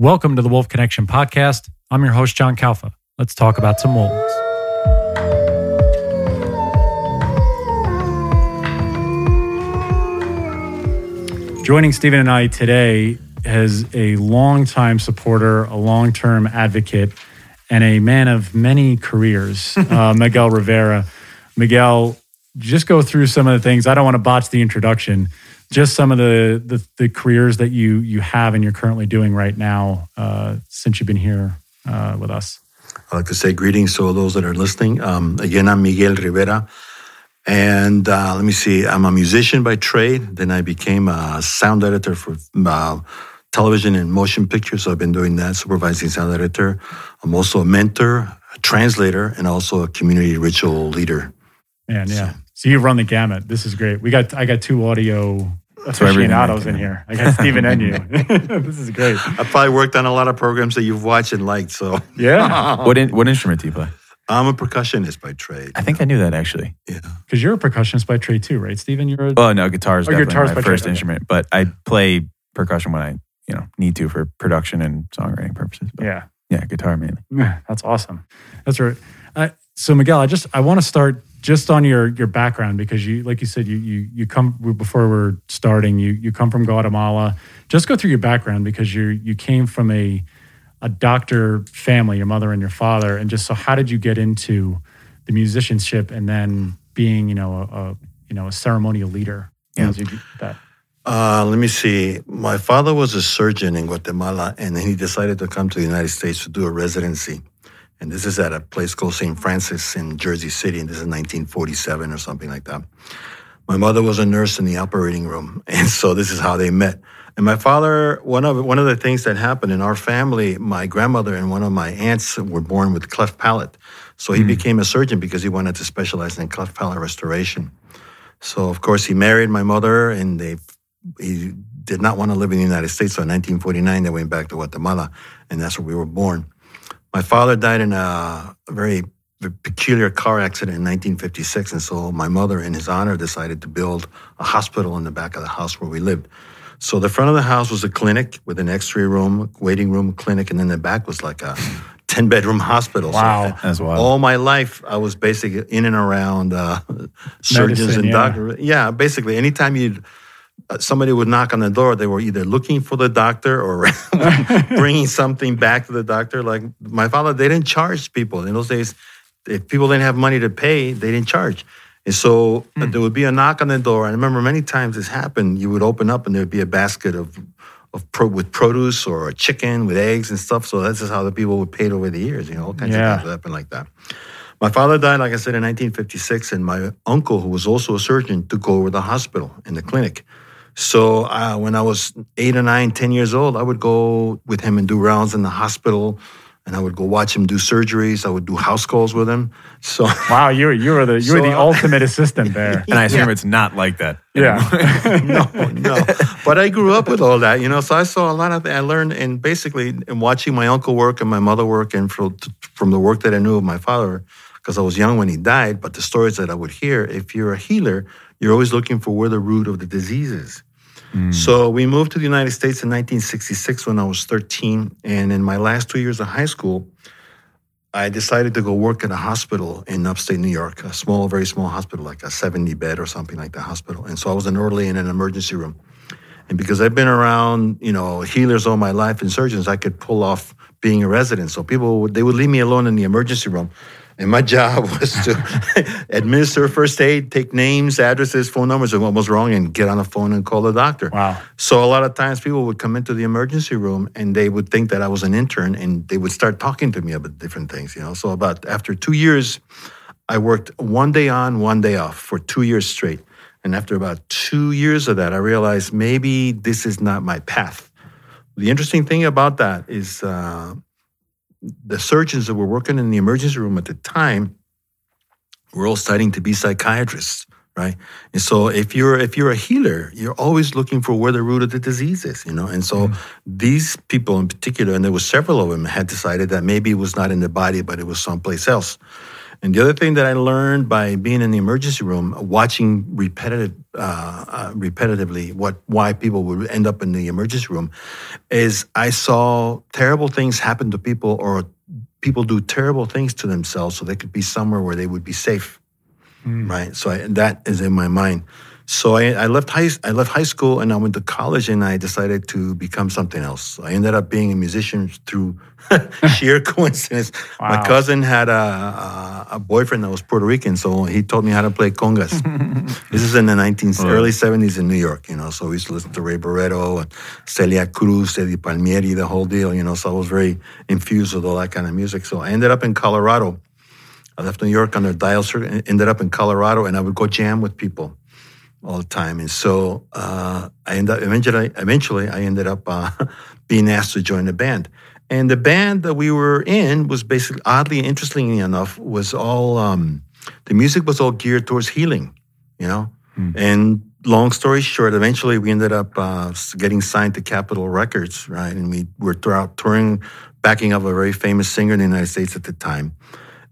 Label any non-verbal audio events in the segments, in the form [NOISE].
Welcome to the Wolf Connection podcast. I'm your host, John Kalfa. Let's talk about some wolves. Joining Stephen and I today as a longtime supporter, a long term advocate, and a man of many careers, [LAUGHS] uh, Miguel Rivera. Miguel, just go through some of the things. I don't want to botch the introduction just some of the, the, the careers that you you have and you're currently doing right now uh, since you've been here uh, with us. I'd like to say greetings to all those that are listening. Um, again, I'm Miguel Rivera, and uh, let me see. I'm a musician by trade. Then I became a sound editor for uh, television and motion pictures. So I've been doing that, supervising sound editor. I'm also a mentor, a translator, and also a community ritual leader. Man, yeah. So, so you run the gamut. This is great. We got I got two audio aficionados in here. I got Stephen and you. [LAUGHS] [LAUGHS] this is great. I probably worked on a lot of programs that you've watched and liked. So yeah. [LAUGHS] what in, what instrument do you play? I'm a percussionist by trade. I think know. I knew that actually. Yeah. Because you're a percussionist by trade too, right, Stephen? You're a, oh no, guitar is oh, definitely my first trade, instrument, but I play percussion when I you know need to for production and songwriting purposes. But yeah. Yeah, guitar mainly. That's awesome. That's right. Uh, so Miguel, I just I want to start just on your your background because you like you said you you you come before we're starting you you come from Guatemala. Just go through your background because you you came from a a doctor family, your mother and your father, and just so how did you get into the musicianship and then being you know a, a you know a ceremonial leader? Yeah. that. Uh, let me see. My father was a surgeon in Guatemala, and then he decided to come to the United States to do a residency. And this is at a place called St. Francis in Jersey City, and this is 1947 or something like that. My mother was a nurse in the operating room, [LAUGHS] and so this is how they met. And my father, one of one of the things that happened in our family, my grandmother and one of my aunts were born with cleft palate. So he mm. became a surgeon because he wanted to specialize in cleft palate restoration. So of course he married my mother, and they he did not want to live in the United States. So in 1949 they went back to Guatemala, and that's where we were born. My father died in a very peculiar car accident in 1956, and so my mother, in his honor, decided to build a hospital in the back of the house where we lived. So the front of the house was a clinic with an X-ray room, waiting room, clinic, and then the back was like a [LAUGHS] 10 bedroom hospital. Wow, so that's wild. All my life, I was basically in and around uh, surgeons Medicine, and yeah. doctors. Yeah, basically, anytime you uh, somebody would knock on the door, they were either looking for the doctor or [LAUGHS] bringing something back to the doctor. Like my father, they didn't charge people in those days. If people didn't have money to pay, they didn't charge. And so mm. there would be a knock on the door. I remember many times this happened. You would open up and there would be a basket of, of pro, with produce or a chicken with eggs and stuff. So that's just how the people would pay it over the years. You know, all kinds yeah. of things happened like that. My father died, like I said, in 1956, and my uncle, who was also a surgeon, took over the hospital and the clinic. So uh, when I was eight or nine, ten years old, I would go with him and do rounds in the hospital, and I would go watch him do surgeries. I would do house calls with him. So [LAUGHS] wow, you were you were the you so, were the uh, ultimate assistant there. And I assume yeah. it's not like that. Yeah, [LAUGHS] [LAUGHS] no, no. But I grew up with all that, you know. So I saw a lot of. That. I learned, and basically, in watching my uncle work and my mother work, and from from the work that I knew of my father, because I was young when he died. But the stories that I would hear, if you're a healer, you're always looking for where the root of the disease is. Mm. So we moved to the United States in 1966 when I was 13. And in my last two years of high school, I decided to go work at a hospital in upstate New York, a small, very small hospital, like a 70 bed or something like that hospital. And so I was an orderly in an emergency room. And because I've been around, you know, healers all my life and surgeons, I could pull off being a resident. So people, they would leave me alone in the emergency room and my job [LAUGHS] was to [LAUGHS] administer first aid, take names, addresses, phone numbers of what was wrong, and get on the phone and call the doctor. Wow. So a lot of times people would come into the emergency room and they would think that I was an intern and they would start talking to me about different things, you know. So about after two years, I worked one day on, one day off for two years straight. And after about two years of that, I realized maybe this is not my path. The interesting thing about that is uh, the surgeons that were working in the emergency room at the time were all studying to be psychiatrists, right? And so if you're if you're a healer, you're always looking for where the root of the disease is, you know. And so mm. these people in particular, and there were several of them, had decided that maybe it was not in the body, but it was someplace else. And the other thing that I learned by being in the emergency room, watching repetitive, uh, uh, repetitively, what why people would end up in the emergency room, is I saw terrible things happen to people, or people do terrible things to themselves, so they could be somewhere where they would be safe, mm. right? So I, that is in my mind. So I, I, left high I left high school and I went to college and I decided to become something else. I ended up being a musician through [LAUGHS] sheer [LAUGHS] coincidence. Wow. My cousin had a, a, a, boyfriend that was Puerto Rican, so he taught me how to play congas. [LAUGHS] this is in the 19 oh. early 70s in New York, you know. So we used to listen to Ray Barretto and Celia Cruz, Eddie Palmieri, the whole deal, you know. So I was very infused with all that kind of music. So I ended up in Colorado. I left New York on the dial circuit, ended up in Colorado, and I would go jam with people all the time. And so uh, I ended up eventually, eventually I ended up uh, [LAUGHS] being asked to join the band. And the band that we were in was basically, oddly, interestingly enough, was all um, the music was all geared towards healing, you know. Hmm. And long story short, eventually we ended up uh, getting signed to Capitol Records, right? And we were throughout touring, backing up a very famous singer in the United States at the time.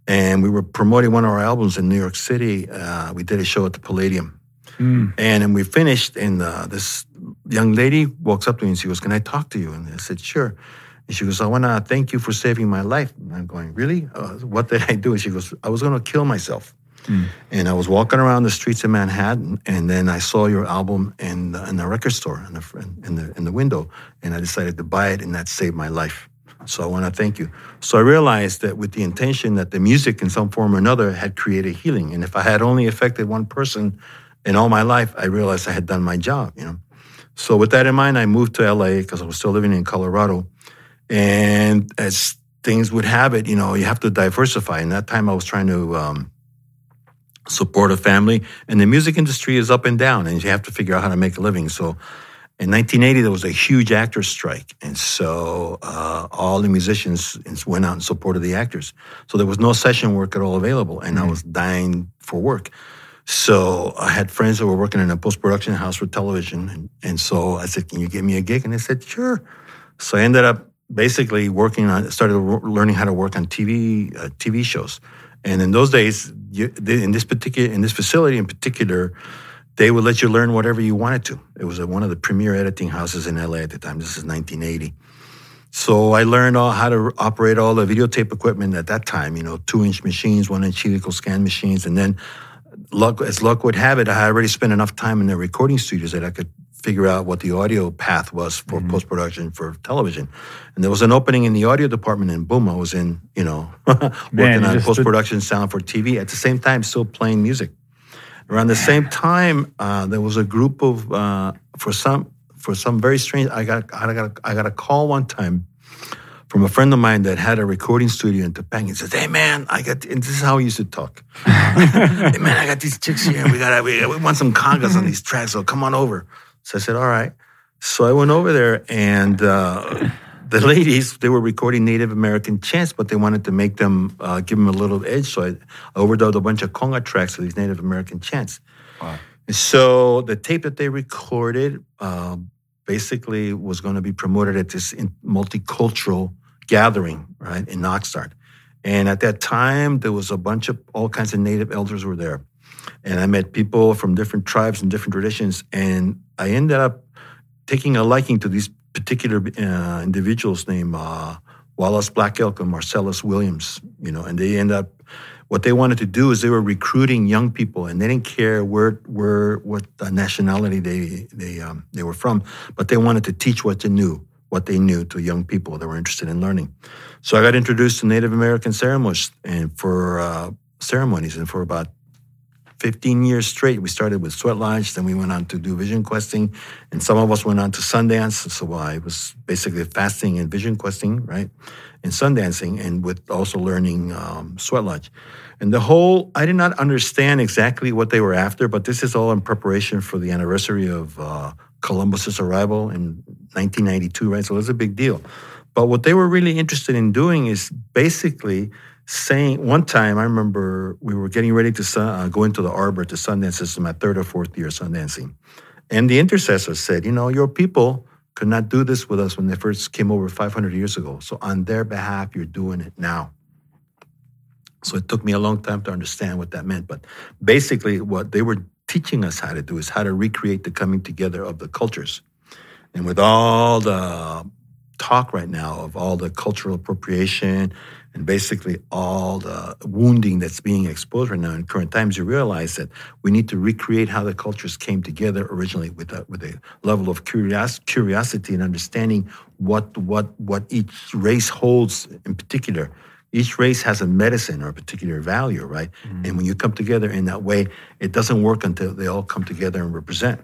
And we were promoting one of our albums in New York City. Uh, we did a show at the Palladium Mm. And then we finished, and uh, this young lady walks up to me and she goes, Can I talk to you? And I said, Sure. And she goes, I want to thank you for saving my life. And I'm going, Really? Uh, what did I do? And she goes, I was going to kill myself. Mm. And I was walking around the streets of Manhattan, and then I saw your album in the, in the record store in the, in, the, in the window, and I decided to buy it, and that saved my life. So I want to thank you. So I realized that with the intention that the music, in some form or another, had created healing, and if I had only affected one person, in all my life, I realized I had done my job, you know. So with that in mind, I moved to LA because I was still living in Colorado. And as things would have it, you know, you have to diversify. And that time I was trying to um, support a family. And the music industry is up and down, and you have to figure out how to make a living. So in 1980, there was a huge actors strike. And so uh, all the musicians went out and supported the actors. So there was no session work at all available. And mm-hmm. I was dying for work. So I had friends that were working in a post production house for television. And, and so I said, Can you give me a gig? And they said, Sure. So I ended up basically working on, started learning how to work on TV, uh, TV shows. And in those days, you, in this particular, in this facility in particular, they would let you learn whatever you wanted to. It was one of the premier editing houses in LA at the time. This is 1980. So I learned all how to operate all the videotape equipment at that time, you know, two inch machines, one inch helical scan machines. And then luck as luck would have it, I had already spent enough time in the recording studios that I could figure out what the audio path was for mm-hmm. post production for television. And there was an opening in the audio department, and boom, I was in, you know, [LAUGHS] working Man, on post production sound for TV at the same time, still playing music. Around the same time, uh, there was a group of uh, for some for some very strange. I got I got I got a call one time from a friend of mine that had a recording studio in Topanga. He says, "Hey man, I got," and this is how he used to talk. [LAUGHS] hey man, I got these chicks here, and we got we, we want some congas on these tracks, so come on over. So I said, "All right." So I went over there, and uh, the [LAUGHS] ladies they were recording Native American chants, but they wanted to make them uh, give them a little edge. So I overdubbed a bunch of conga tracks of these Native American chants. Wow. And so the tape that they recorded. Uh, basically was going to be promoted at this multicultural gathering, right, in Oxnard. And at that time, there was a bunch of all kinds of native elders were there. And I met people from different tribes and different traditions. And I ended up taking a liking to these particular uh, individuals named uh, Wallace Black Elk and Marcellus Williams, you know, and they end up what they wanted to do is they were recruiting young people, and they didn't care where, where, what nationality they they um, they were from, but they wanted to teach what they knew, what they knew to young people that were interested in learning. So I got introduced to Native American ceremonies, and for uh, ceremonies, and for about 15 years straight. We started with Sweat Lodge, then we went on to do vision questing, and some of us went on to Sundance. So I was basically fasting and vision questing, right? And Sundancing, and with also learning um, Sweat Lodge. And the whole, I did not understand exactly what they were after, but this is all in preparation for the anniversary of uh, Columbus's arrival in 1992, right? So it was a big deal. But what they were really interested in doing is basically saying one time I remember we were getting ready to uh, go into the arbor to Sundance system at third or fourth year Sundancing. And the intercessor said, you know, your people could not do this with us when they first came over 500 years ago. So on their behalf, you're doing it now. So it took me a long time to understand what that meant. But basically, what they were teaching us how to do is how to recreate the coming together of the cultures. And with all the talk right now of all the cultural appropriation and basically all the wounding that's being exposed right now in current times, you realize that we need to recreate how the cultures came together originally with a, with a level of curios- curiosity and understanding what, what, what each race holds in particular. Each race has a medicine or a particular value, right? Mm-hmm. And when you come together in that way, it doesn't work until they all come together and represent.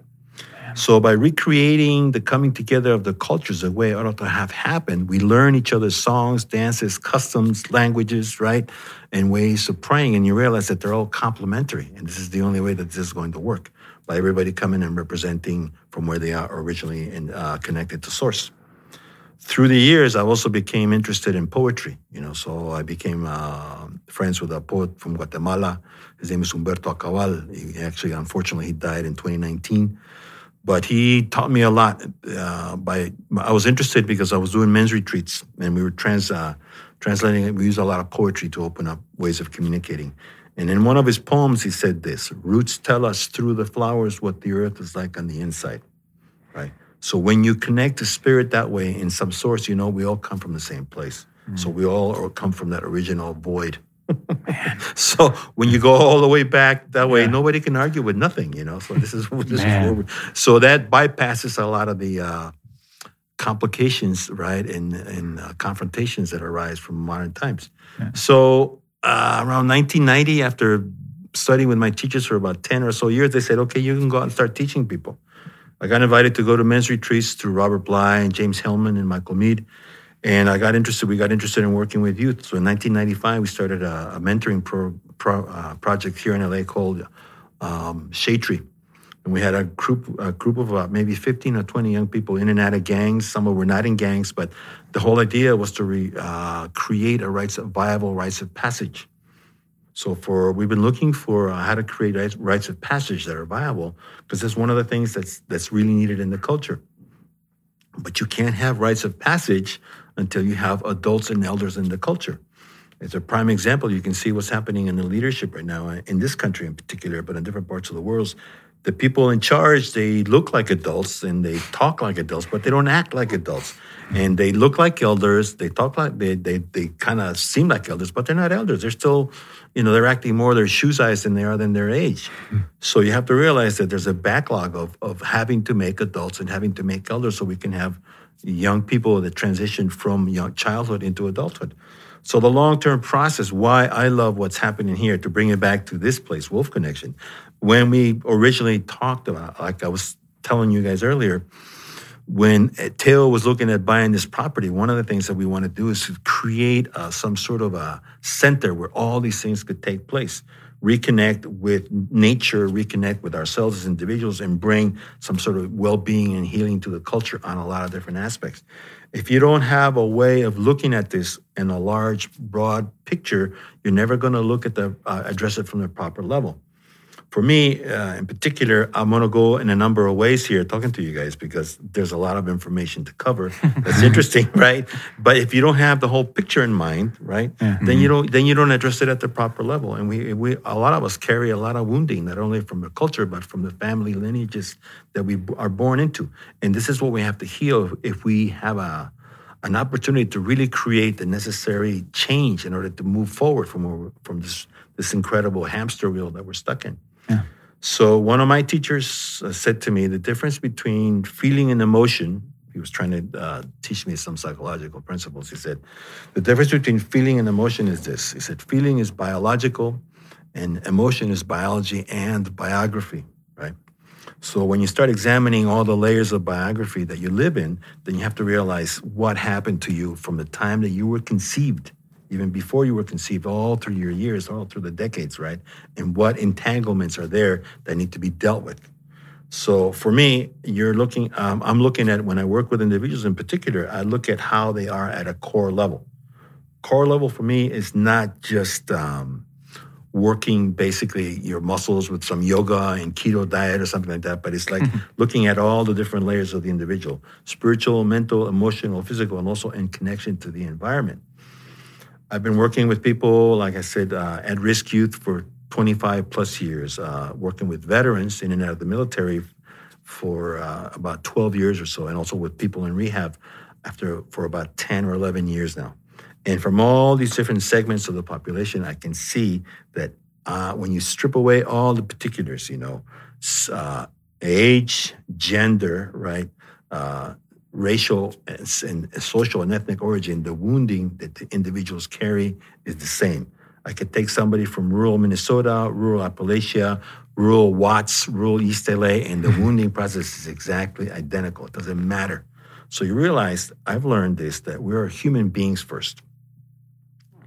So by recreating the coming together of the cultures the way it ought to have happened, we learn each other's songs, dances, customs, languages, right, and ways of praying, and you realize that they're all complementary, and this is the only way that this is going to work by everybody coming and representing from where they are originally and uh, connected to source. Through the years, I also became interested in poetry. You know, so I became uh, friends with a poet from Guatemala. His name is Humberto Ak'abal. He actually, unfortunately, he died in 2019 but he taught me a lot. Uh, by I was interested because I was doing men's retreats, and we were trans uh, translating. We used a lot of poetry to open up ways of communicating. And in one of his poems, he said this: "Roots tell us through the flowers what the earth is like on the inside." Right. So when you connect to spirit that way in some source, you know we all come from the same place. Mm-hmm. So we all come from that original void [LAUGHS] so when you go all the way back that way, yeah. nobody can argue with nothing, you know. So this is [LAUGHS] this is so that bypasses a lot of the uh, complications, right, and and uh, confrontations that arise from modern times. Yeah. So uh, around 1990, after studying with my teachers for about 10 or so years, they said, "Okay, you can go out and start teaching people." I got invited to go to men's retreats through Robert Bly and James Hillman and Michael Meade. And I got interested. We got interested in working with youth. So in 1995, we started a, a mentoring pro, pro, uh, project here in LA called um, Shade Tree. And we had a group, a group of uh, maybe 15 or 20 young people in and out of gangs. Some of were not in gangs, but the whole idea was to re, uh, create a rites of viable rites of passage. So for we've been looking for uh, how to create rites of passage that are viable because that's one of the things that's that's really needed in the culture. But you can't have rites of passage until you have adults and elders in the culture. It's a prime example. You can see what's happening in the leadership right now, uh, in this country in particular, but in different parts of the world. The people in charge, they look like adults and they talk like adults, but they don't act like adults. And they look like elders. They talk like they they, they kind of seem like elders, but they're not elders. They're still, you know, they're acting more their shoe size than they are than their age. So you have to realize that there's a backlog of of having to make adults and having to make elders so we can have young people that transition from young childhood into adulthood. So the long-term process, why I love what's happening here, to bring it back to this place, Wolf Connection. When we originally talked about, like I was telling you guys earlier, when Teo was looking at buying this property, one of the things that we want to do is to create uh, some sort of a center where all these things could take place reconnect with nature, reconnect with ourselves as individuals, and bring some sort of well being and healing to the culture on a lot of different aspects. If you don't have a way of looking at this in a large, broad picture, you're never going to look at the uh, address it from the proper level for me uh, in particular, I'm going to go in a number of ways here talking to you guys because there's a lot of information to cover. That's [LAUGHS] interesting, right? But if you don't have the whole picture in mind, right, yeah. then you mm-hmm. don't then you don't address it at the proper level. And we we a lot of us carry a lot of wounding, not only from the culture but from the family lineages that we are born into. And this is what we have to heal if we have a an opportunity to really create the necessary change in order to move forward from from this this incredible hamster wheel that we're stuck in. Yeah. So one of my teachers uh, said to me the difference between feeling and emotion. He was trying to uh, teach me some psychological principles. He said the difference between feeling and emotion is this. He said feeling is biological, and emotion is biology and biography. Right. So when you start examining all the layers of biography that you live in, then you have to realize what happened to you from the time that you were conceived even before you were conceived, all through your years, all through the decades, right? And what entanglements are there that need to be dealt with. So for me, you're looking, um, I'm looking at when I work with individuals in particular, I look at how they are at a core level. Core level for me is not just um, working basically your muscles with some yoga and keto diet or something like that, but it's like [LAUGHS] looking at all the different layers of the individual spiritual, mental, emotional, physical, and also in connection to the environment. I've been working with people, like I said, uh, at risk youth for 25 plus years, uh, working with veterans in and out of the military for uh, about 12 years or so, and also with people in rehab after for about 10 or 11 years now. And from all these different segments of the population, I can see that uh, when you strip away all the particulars, you know, uh, age, gender, right, uh, racial and, and social and ethnic origin, the wounding that the individuals carry is the same. I could take somebody from rural Minnesota, rural Appalachia, rural Watts, rural East LA, and the mm-hmm. wounding process is exactly identical. It doesn't matter. So you realize I've learned this that we are human beings first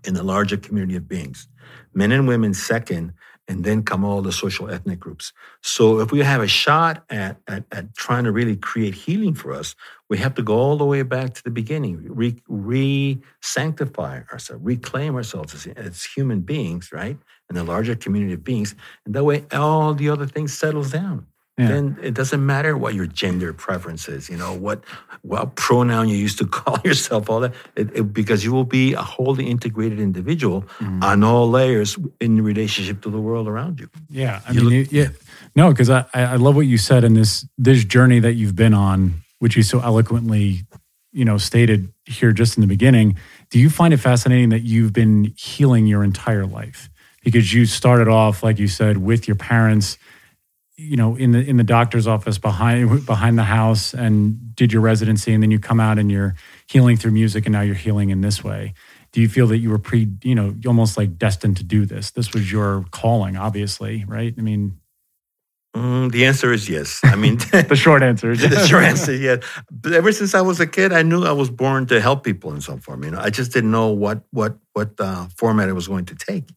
in the larger community of beings, men and women second, and then come all the social ethnic groups. So if we have a shot at, at, at, trying to really create healing for us, we have to go all the way back to the beginning, re, re sanctify ourselves, reclaim ourselves as, as human beings, right? And the larger community of beings. And that way all the other things settles down. Yeah. Then it doesn't matter what your gender preference is, you know, what what pronoun you used to [LAUGHS] call yourself, all that, it, it, because you will be a wholly integrated individual mm-hmm. on all layers in relationship to the world around you. Yeah, I you mean, look, you, yeah, no, because I I love what you said in this this journey that you've been on, which you so eloquently, you know, stated here just in the beginning. Do you find it fascinating that you've been healing your entire life because you started off, like you said, with your parents you know in the in the doctor's office behind behind the house and did your residency and then you come out and you're healing through music and now you're healing in this way. Do you feel that you were pre you know almost like destined to do this? This was your calling obviously right? I mean. Mm, the answer is yes. I mean [LAUGHS] the short answer is [LAUGHS] yes. the short answer yes but ever since i was a kid i knew i was born to help people in some form you know. I just didn't know what what what uh, format it was going to take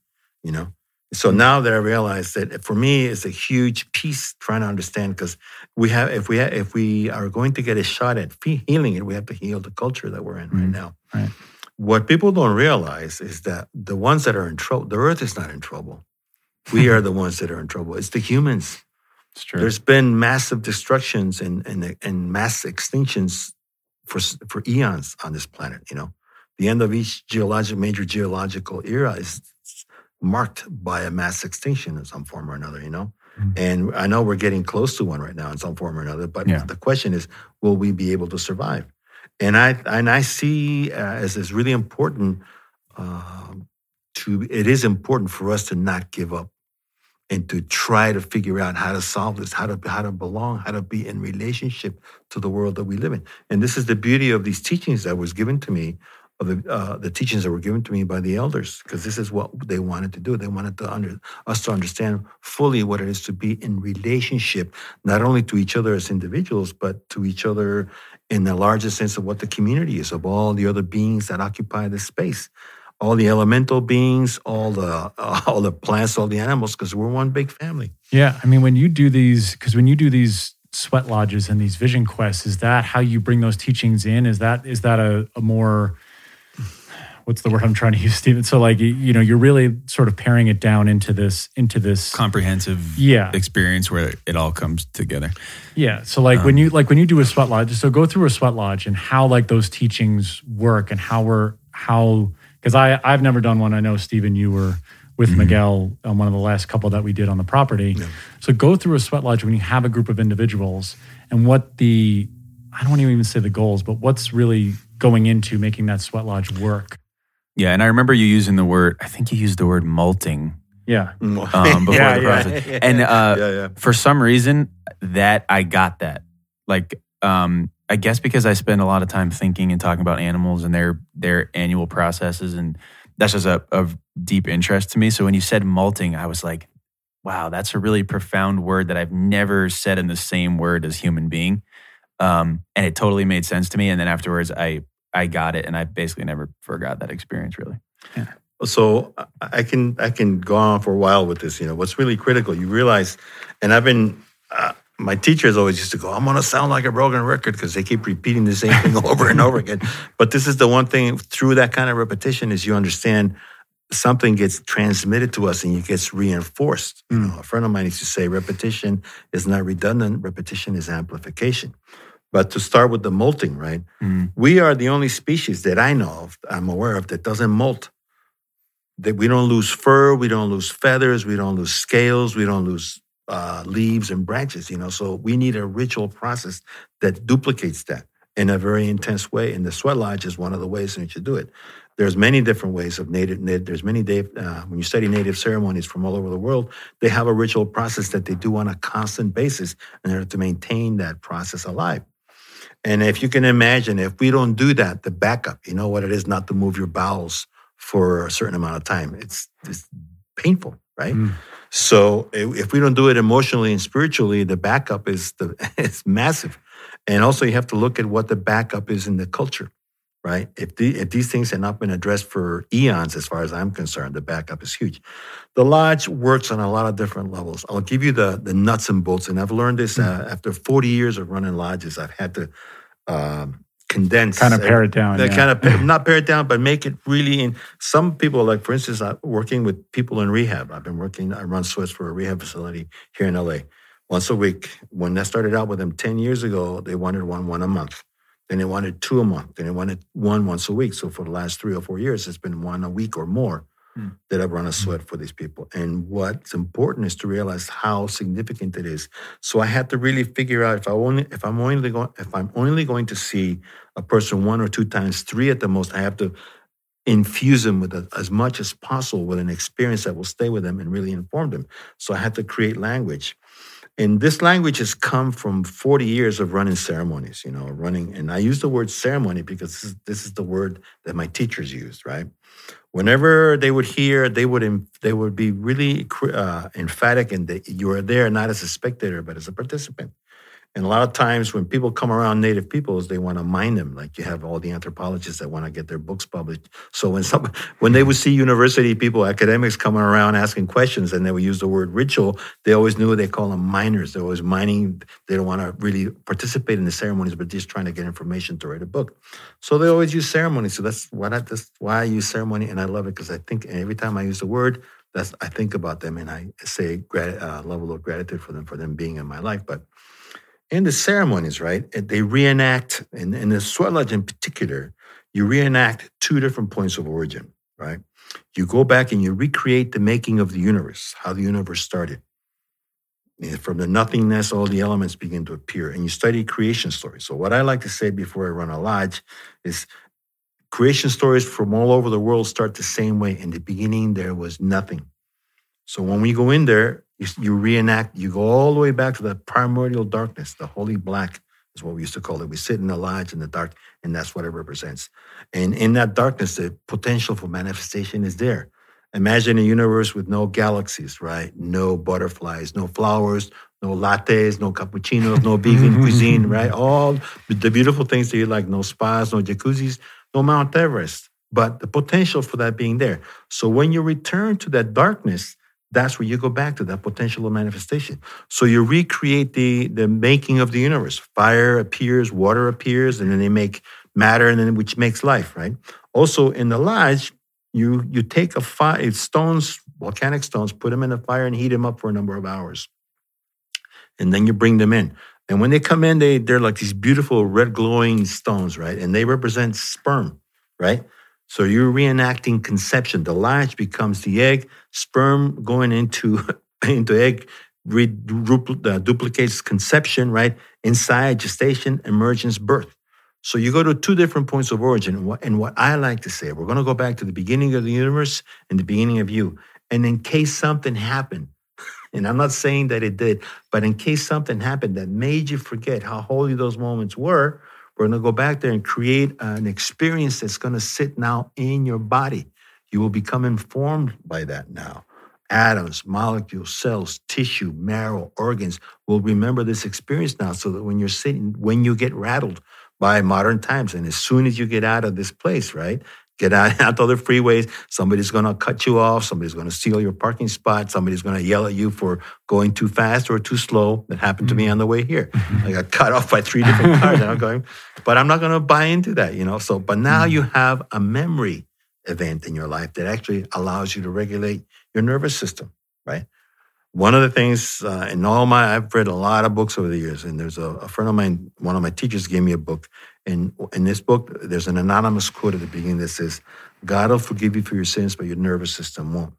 you know so now that I realize that for me, it's a huge piece trying to understand because we have if we have, if we are going to get a shot at healing it, we have to heal the culture that we're in mm-hmm. right now. Right. What people don't realize is that the ones that are in trouble, the Earth is not in trouble. We [LAUGHS] are the ones that are in trouble. It's the humans. It's true. There's been massive destructions and and, and mass extinctions for for eons on this planet. You know, the end of each geologic major geological era is marked by a mass extinction in some form or another, you know? Mm-hmm. And I know we're getting close to one right now in some form or another, but yeah. the question is, will we be able to survive? And I and I see uh, as it's really important uh, to it is important for us to not give up and to try to figure out how to solve this, how to how to belong, how to be in relationship to the world that we live in. And this is the beauty of these teachings that was given to me of the, uh, the teachings that were given to me by the elders, because this is what they wanted to do. They wanted to under, us to understand fully what it is to be in relationship, not only to each other as individuals, but to each other in the larger sense of what the community is, of all the other beings that occupy this space, all the elemental beings, all the [LAUGHS] all the plants, all the animals, because we're one big family. Yeah, I mean, when you do these, because when you do these sweat lodges and these vision quests, is that how you bring those teachings in? Is that is that a, a more what's the word I'm trying to use, Stephen? So like you know, you're really sort of paring it down into this into this comprehensive yeah. experience where it all comes together. Yeah. So like um, when you like when you do a sweat lodge, so go through a sweat lodge and how like those teachings work and how we're how because I I've never done one. I know Stephen, you were with mm-hmm. Miguel on one of the last couple that we did on the property. Yeah. So go through a sweat lodge when you have a group of individuals and what the I don't want to even say the goals, but what's really going into making that sweat lodge work. Yeah, and I remember you using the word. I think you used the word molting. Yeah. Um, before [LAUGHS] yeah, the process, [LAUGHS] yeah. and uh, yeah, for some reason, that I got that. Like, um, I guess because I spend a lot of time thinking and talking about animals and their their annual processes, and that's just a, a deep interest to me. So when you said molting, I was like, wow, that's a really profound word that I've never said in the same word as human being. Um, and it totally made sense to me. And then afterwards, I I got it, and I basically never forgot that experience. Really. Yeah. So I can I can go on for a while with this. You know, what's really critical. You realize, and I've been. Uh, my teachers always used to go, I'm going to sound like a broken record because they keep repeating the same thing [LAUGHS] over and over again. But this is the one thing through that kind of repetition is you understand something gets transmitted to us and it gets reinforced. Mm. You know, a friend of mine used to say repetition is not redundant, repetition is amplification. But to start with the molting, right? Mm. We are the only species that I know of, I'm aware of, that doesn't molt. that we don't lose fur, we don't lose feathers, we don't lose scales, we don't lose uh, leaves and branches. You know, so we need a ritual process that duplicates that in a very intense way. And the sweat lodge is one of the ways in which you do it. There's many different ways of native. There's many uh, when you study native ceremonies from all over the world, they have a ritual process that they do on a constant basis in order to maintain that process alive. And if you can imagine, if we don't do that, the backup, you know what it is not to move your bowels for a certain amount of time. It's, it's painful, right? Mm. So if we don't do it emotionally and spiritually, the backup is the [LAUGHS] it's massive. And also, you have to look at what the backup is in the culture right? If, the, if these things have not been addressed for eons, as far as I'm concerned, the backup is huge. The lodge works on a lot of different levels. I'll give you the, the nuts and bolts, and I've learned this uh, mm. after 40 years of running lodges. I've had to um, condense, kind of pare it down, yeah. kind of [LAUGHS] not pare it down, but make it really. In some people, like for instance, I'm working with people in rehab. I've been working. I run sweats for a rehab facility here in LA once a week. When I started out with them 10 years ago, they wanted one one a month. Then they wanted two a month. Then they wanted one once a week. So for the last three or four years, it's been one a week or more mm. that I've run a sweat for these people. And what's important is to realize how significant it is. So I had to really figure out if I only if I'm only going if I'm only going to see a person one or two times, three at the most, I have to infuse them with a, as much as possible with an experience that will stay with them and really inform them. So I had to create language. And this language has come from 40 years of running ceremonies, you know, running. And I use the word ceremony because this is, this is the word that my teachers used, right? Whenever they would hear, they would they would be really uh, emphatic, and you are there not as a spectator but as a participant. And a lot of times when people come around native peoples, they want to mine them. Like you have all the anthropologists that want to get their books published. So when some when they would see university people, academics coming around asking questions and they would use the word ritual, they always knew they call them miners. They're always mining. They don't want to really participate in the ceremonies, but just trying to get information to write a book. So they always use ceremony. So that's why I, that's why I use ceremony, and I love it because I think every time I use the word, that's I think about them and I say uh, level of gratitude for them for them being in my life. But in the ceremonies, right, they reenact, in, in the lodge in particular, you reenact two different points of origin, right? You go back and you recreate the making of the universe, how the universe started. And from the nothingness, all the elements begin to appear, and you study creation stories. So, what I like to say before I run a lodge is creation stories from all over the world start the same way. In the beginning, there was nothing. So, when we go in there, you, you reenact, you go all the way back to the primordial darkness, the holy black is what we used to call it. We sit in the lodge in the dark, and that's what it represents. And in that darkness, the potential for manifestation is there. Imagine a universe with no galaxies, right? No butterflies, no flowers, no lattes, no cappuccinos, no vegan [LAUGHS] cuisine, right? All the beautiful things that you like, no spas, no jacuzzis, no Mount Everest, but the potential for that being there. So when you return to that darkness, that's where you go back to that potential of manifestation. So you recreate the the making of the universe. Fire appears, water appears, and then they make matter, and then which makes life. Right. Also in the lodge, you you take a fire stones, volcanic stones, put them in a fire and heat them up for a number of hours, and then you bring them in. And when they come in, they they're like these beautiful red glowing stones, right? And they represent sperm, right? So you're reenacting conception. The lodge becomes the egg, sperm going into [LAUGHS] into egg uh, duplicates conception, right? Inside gestation, emergence, birth. So you go to two different points of origin. And what, and what I like to say, we're going to go back to the beginning of the universe and the beginning of you. And in case something happened, [LAUGHS] and I'm not saying that it did, but in case something happened that made you forget how holy those moments were, we're going to go back there and create an experience that's going to sit now in your body. You will become informed by that now. Atoms, molecules, cells, tissue, marrow, organs will remember this experience now so that when you're sitting, when you get rattled by modern times, and as soon as you get out of this place, right, Get out, [LAUGHS] out to the freeways. Somebody's going to cut you off. Somebody's going to steal your parking spot. Somebody's going to yell at you for going too fast or too slow. That happened to me mm-hmm. on the way here. Mm-hmm. I got cut [LAUGHS] off by three different cars. and I'm going, but I'm not going to buy into that, you know? So, but now you mm-hmm. have a memory event in your life that actually allows you to regulate your nervous system, right? One of the things uh, in all my, I've read a lot of books over the years, and there's a, a, friend of mine, one of my teachers gave me a book. And in this book, there's an anonymous quote at the beginning that says, God will forgive you for your sins, but your nervous system won't.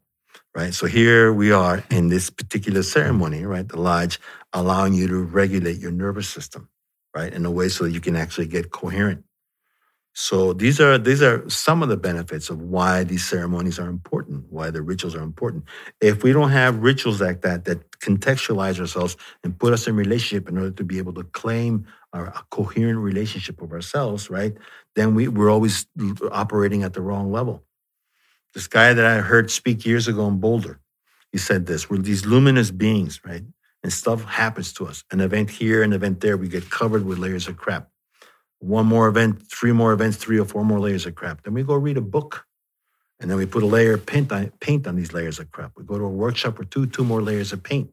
Right. So here we are in this particular ceremony, right? The lodge allowing you to regulate your nervous system, right? In a way so that you can actually get coherent. So these are these are some of the benefits of why these ceremonies are important, why the rituals are important. If we don't have rituals like that that contextualize ourselves and put us in relationship in order to be able to claim our, a coherent relationship of ourselves, right? Then we, we're always operating at the wrong level. This guy that I heard speak years ago in Boulder, he said this: "We're these luminous beings, right? And stuff happens to us. An event here, an event there. We get covered with layers of crap." One more event, three more events, three or four more layers of crap. Then we go read a book. And then we put a layer of paint on, paint on these layers of crap. We go to a workshop or two, two more layers of paint.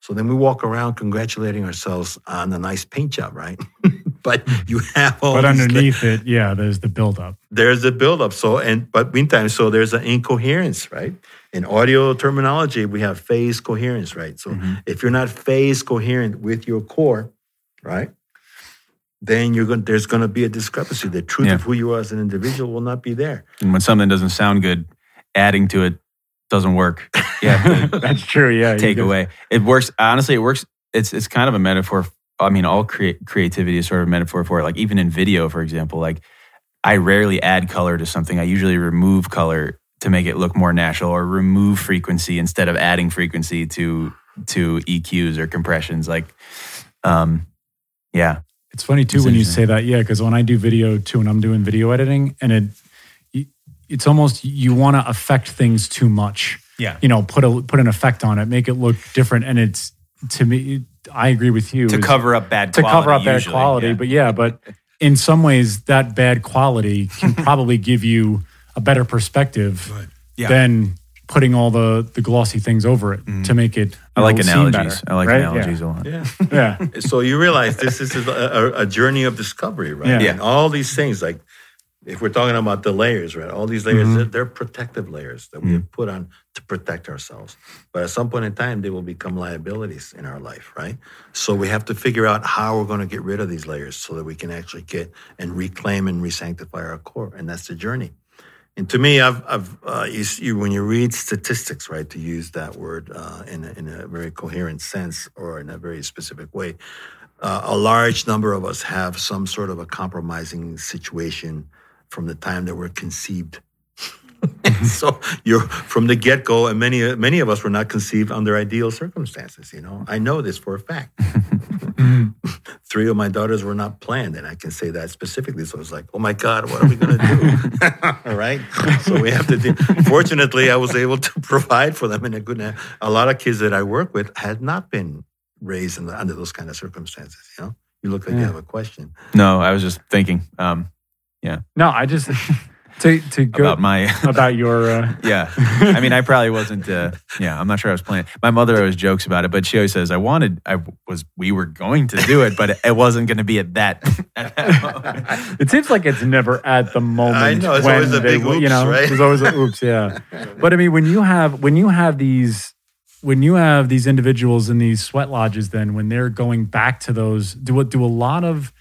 So then we walk around congratulating ourselves on a nice paint job, right? [LAUGHS] but you have all. But underneath it, yeah, there's the buildup. There's the buildup. So and but meantime, so there's an incoherence, right? In audio terminology, we have phase coherence, right? So mm-hmm. if you're not phase coherent with your core, right? Then you're going there's going to be a discrepancy. The truth yeah. of who you are as an individual will not be there. And when something doesn't sound good, adding to it doesn't work. [LAUGHS] Yeah, that's true. Yeah, take away. It works. Honestly, it works. It's it's kind of a metaphor. I mean, all crea- creativity is sort of a metaphor for it. Like even in video, for example, like I rarely add color to something. I usually remove color to make it look more natural, or remove frequency instead of adding frequency to to EQs or compressions. Like, um, yeah, it's funny too when you say that, yeah, because when I do video too, and I'm doing video editing, and it, it's almost you want to affect things too much. Yeah, you know, put a put an effect on it, make it look different, and it's to me, I agree with you to cover up bad to quality, cover up bad quality. Yeah. But yeah, but in some ways, that bad quality can [LAUGHS] probably give you a better perspective right. yeah. than putting all the the glossy things over it mm. to make it. I like know, analogies. I like right? analogies yeah. a lot. Yeah, [LAUGHS] yeah. [LAUGHS] so you realize this is a, a, a, journey of discovery, right? Yeah. And all these things, like if we're talking about the layers, right? All these layers, mm-hmm. they're, they're, protective layers that we mm-hmm. have put on to protect ourselves. But at some point in time, they will become liabilities in our life, right? So we have to figure out how we're going to get rid of these layers so that we can actually get and reclaim and resanctify our core, and that's the journey. And to me, I've, I've uh, you, you, when you read statistics, right, to use that word uh, in, a, in a very coherent sense or in a very specific way, uh, a large number of us have some sort of a compromising situation from the time that we're conceived. [LAUGHS] so you're from the get go, and many many of us were not conceived under ideal circumstances. You know, I know this for a fact. [LAUGHS] Three of my daughters were not planned, and I can say that specifically. So it's like, oh my God, what are we going to do? [LAUGHS] All right. So we have to. Do, [LAUGHS] fortunately, I was able to provide for them, and a good. A lot of kids that I work with had not been raised the, under those kind of circumstances. You know, you look like yeah. you have a question. No, I was just thinking. Um, yeah. No, I just to to go about my [LAUGHS] about your uh... [LAUGHS] yeah. I mean, I probably wasn't. Uh, yeah, I'm not sure I was playing. My mother always jokes about it, but she always says I wanted. I was. We were going to do it, but it wasn't going to be at that. [LAUGHS] At that moment. It seems like it's never at the moment. I know it's always a big oops, you know. Right? There's always a oops, yeah. But I mean, when you have when you have these when you have these individuals in these sweat lodges, then when they're going back to those, do do a lot of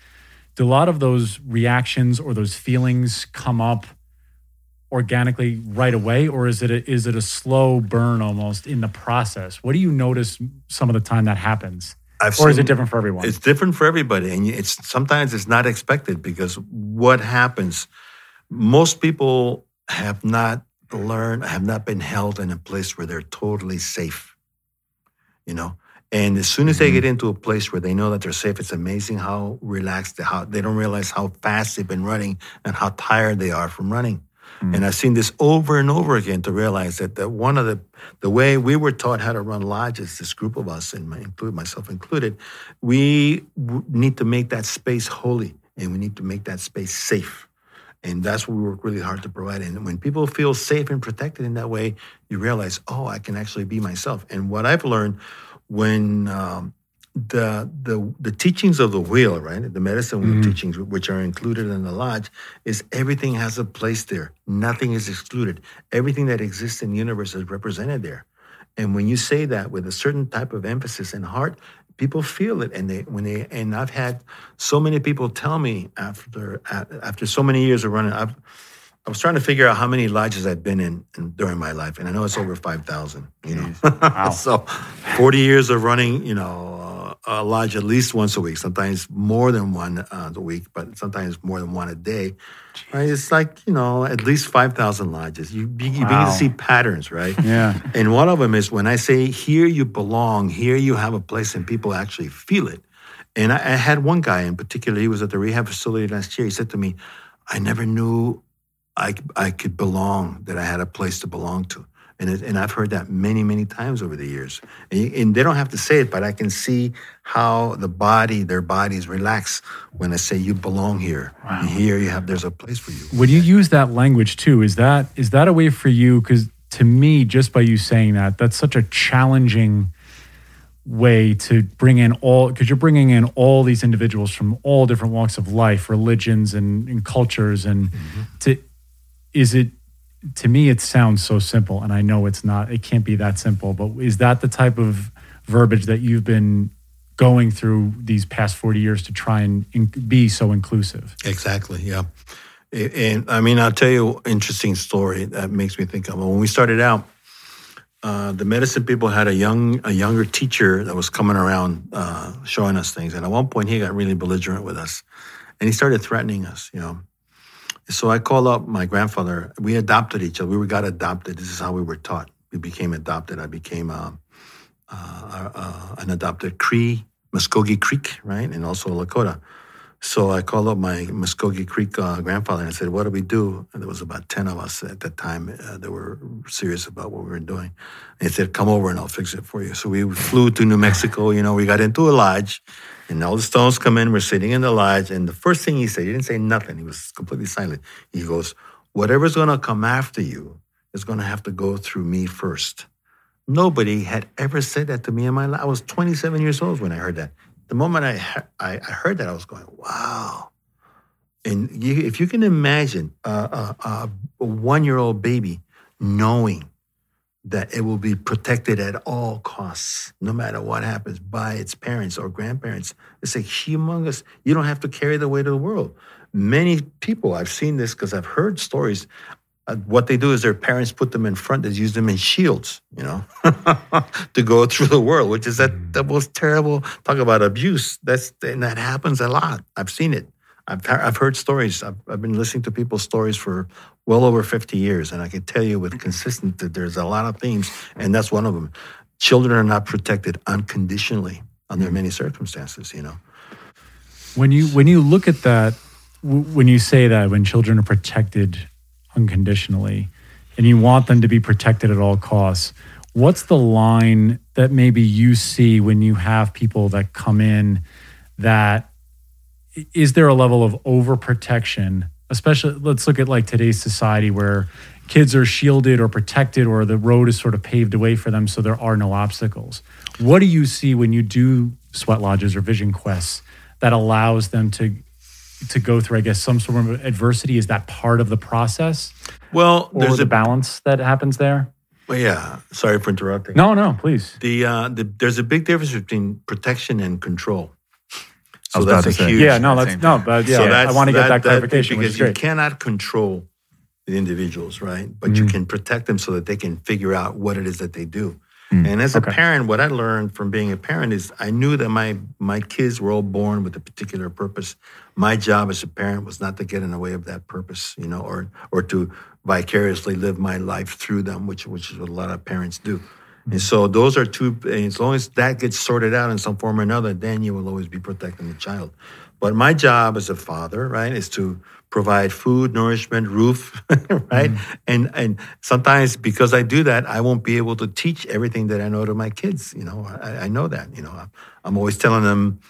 do a lot of those reactions or those feelings come up organically right away, or is it a, is it a slow burn almost in the process? What do you notice some of the time that happens? I've or is it different for everyone? It's different for everybody, and it's sometimes it's not expected because what happens? Most people have not learned, have not been held in a place where they're totally safe. You know, and as soon as they mm-hmm. get into a place where they know that they're safe, it's amazing how relaxed, they how they don't realize how fast they've been running and how tired they are from running. Mm. And I've seen this over and over again to realize that, that one of the the way we were taught how to run lodges, this group of us, and my, include myself included, we w- need to make that space holy, and we need to make that space safe. And that's what we work really hard to provide. And when people feel safe and protected in that way, you realize, oh, I can actually be myself. And what I've learned when um, the the the teachings of the wheel, right? The medicine wheel mm-hmm. teachings, which are included in the lodge, is everything has a place there. Nothing is excluded. Everything that exists in the universe is represented there. And when you say that with a certain type of emphasis and heart, people feel it. And they when they and I've had so many people tell me after after so many years of running, I've I was trying to figure out how many lodges I've been in, in during my life, and I know it's over five thousand. You know, wow. [LAUGHS] so forty years of running, you know, a lodge at least once a week. Sometimes more than one uh, a week, but sometimes more than one a day. Right? It's like you know, at least five thousand lodges. You, you, you begin to see patterns, right? Yeah. And one of them is when I say, "Here you belong. Here you have a place," and people actually feel it. And I, I had one guy in particular. He was at the rehab facility last year. He said to me, "I never knew I, I could belong, that I had a place to belong to. And, it, and I've heard that many, many times over the years. And, and, they don't have to say it, but I can see how the body, their bodies relax when I say you belong here. Wow. And here you have, there's a place for you. When you use that language too, is that is that a way for you? Because to me, just by you saying that, that's such a challenging way to bring in all because you're bringing in all these individuals from all different walks of life religions and, and cultures and mm-hmm. to is it to me it sounds so simple and i know it's not it can't be that simple but is that the type of verbiage that you've been going through these past 40 years to try and be so inclusive? Exactly yeah. And i mean i'll tell you an interesting story that makes me think of when we started out uh, the medicine people had a young a younger teacher that was coming around uh, showing us things and at one point he got really belligerent with us and he started threatening us you know so I called up my grandfather. We adopted each other. We got adopted. This is how we were taught. We became adopted. I became uh, uh, uh, an adopted Cree, Muskogee Creek, right, and also Lakota. So I called up my Muskogee Creek uh, grandfather and I said, "What do we do?" And there was about ten of us at that time uh, that were serious about what we were doing. And he said, "Come over and I'll fix it for you." So we flew to New Mexico. You know, we got into a lodge, and all the stones come in. We're sitting in the lodge, and the first thing he said, he didn't say nothing. He was completely silent. He goes, "Whatever's going to come after you is going to have to go through me first. Nobody had ever said that to me in my life. I was 27 years old when I heard that the moment I, I, I heard that, I was going, wow. And you, if you can imagine a, a, a one year old baby knowing that it will be protected at all costs, no matter what happens, by its parents or grandparents, it's a humongous, you don't have to carry the weight of the world. Many people, I've seen this because I've heard stories uh, what they do is their parents put them in front and use them in shields, you know, [LAUGHS] to go through the world, which is that mm. the most terrible. Talk about abuse. That's and that happens a lot. I've seen it. I've I've heard stories. I've, I've been listening to people's stories for well over fifty years, and I can tell you with consistent that there's a lot of themes, and that's one of them. Children are not protected unconditionally under many circumstances. You know, when you when you look at that, when you say that when children are protected unconditionally and you want them to be protected at all costs. What's the line that maybe you see when you have people that come in that is there a level of overprotection, especially let's look at like today's society where kids are shielded or protected or the road is sort of paved away for them so there are no obstacles. What do you see when you do sweat lodges or vision quests that allows them to to go through, I guess, some sort of adversity? Is that part of the process? Well, or there's the a balance that happens there. Well, yeah. Sorry for interrupting. No, no, please. The, uh, the there's a big difference between protection and control. So that's a huge. Yeah, no, that's no, but yeah, so I want to get that, that clarification because you cannot control the individuals, right? But mm-hmm. you can protect them so that they can figure out what it is that they do. Mm, and as okay. a parent, what I learned from being a parent is I knew that my my kids were all born with a particular purpose. My job as a parent was not to get in the way of that purpose, you know, or or to vicariously live my life through them, which which is what a lot of parents do. And so those are two. As long as that gets sorted out in some form or another, then you will always be protecting the child. But my job as a father, right, is to provide food, nourishment, roof, [LAUGHS] right? Mm-hmm. And and sometimes because I do that, I won't be able to teach everything that I know to my kids. You know, I, I know that. You know, I'm always telling them,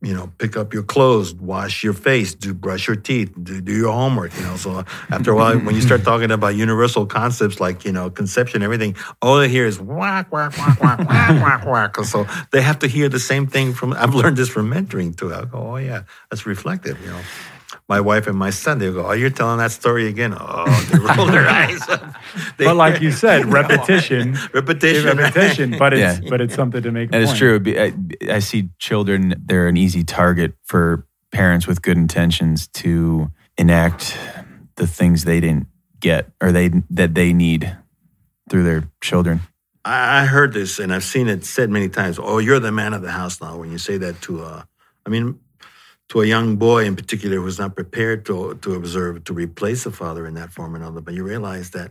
you know, pick up your clothes, wash your face, do brush your teeth, do, do your homework, you know. So after a while, when you start talking about universal concepts like, you know, conception, everything, all they hear is whack, whack, whack, whack, whack, whack, whack. So they have to hear the same thing from, I've learned this from mentoring too. I go, oh yeah, that's reflective, you know. My wife and my son, they go, "Oh, you're telling that story again?" Oh, they [LAUGHS] roll their eyes. They, but like you said, [LAUGHS] repetition, repetition, repetition. But it's [LAUGHS] yeah. but it's something to make. And it's true. I, I see children; they're an easy target for parents with good intentions to enact the things they didn't get or they that they need through their children. I heard this and I've seen it said many times. Oh, you're the man of the house now. When you say that to, a, I mean, to a young boy in particular who's not prepared to to observe to replace a father in that form or another, but you realize that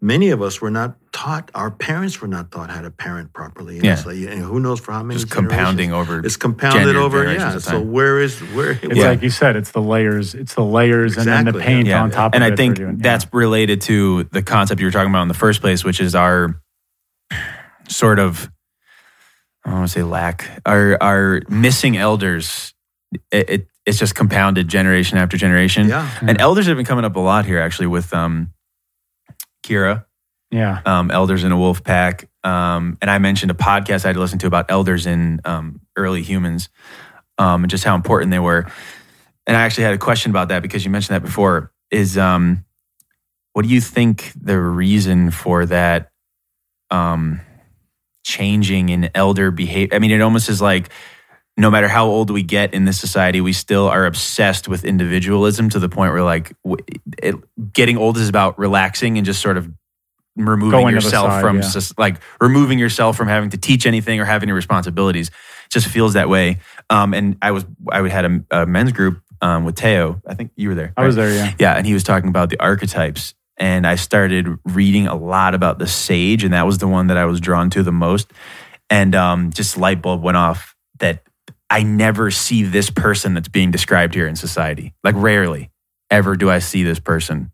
many of us were not taught. Our parents were not taught how to parent properly. And yeah. So, and who knows for how many? Just compounding over. It's compounded over. Yeah. So where is where? It's yeah. like you said. It's the layers. It's the layers, exactly. and then the paint yeah. on top. Of it. And I think that's related to the concept you were talking about in the first place, which is our sort of. I don't want to say lack. Our our missing elders. It, it, it's just compounded generation after generation. Yeah. And elders have been coming up a lot here actually with um Kira. Yeah. Um, elders in a wolf pack. Um, and I mentioned a podcast I had listened to about elders in um, early humans um, and just how important they were. And I actually had a question about that because you mentioned that before. Is um, what do you think the reason for that um, changing in elder behavior? I mean, it almost is like no matter how old we get in this society, we still are obsessed with individualism to the point where like it, getting old is about relaxing and just sort of removing Going yourself side, from yeah. like removing yourself from having to teach anything or have any responsibilities. It just feels that way. Um, and I was I had a, a men's group um, with Teo. I think you were there. Right? I was there. Yeah. Yeah, and he was talking about the archetypes. And I started reading a lot about the sage, and that was the one that I was drawn to the most. And um, just light bulb went off that I never see this person that's being described here in society. Like rarely ever do I see this person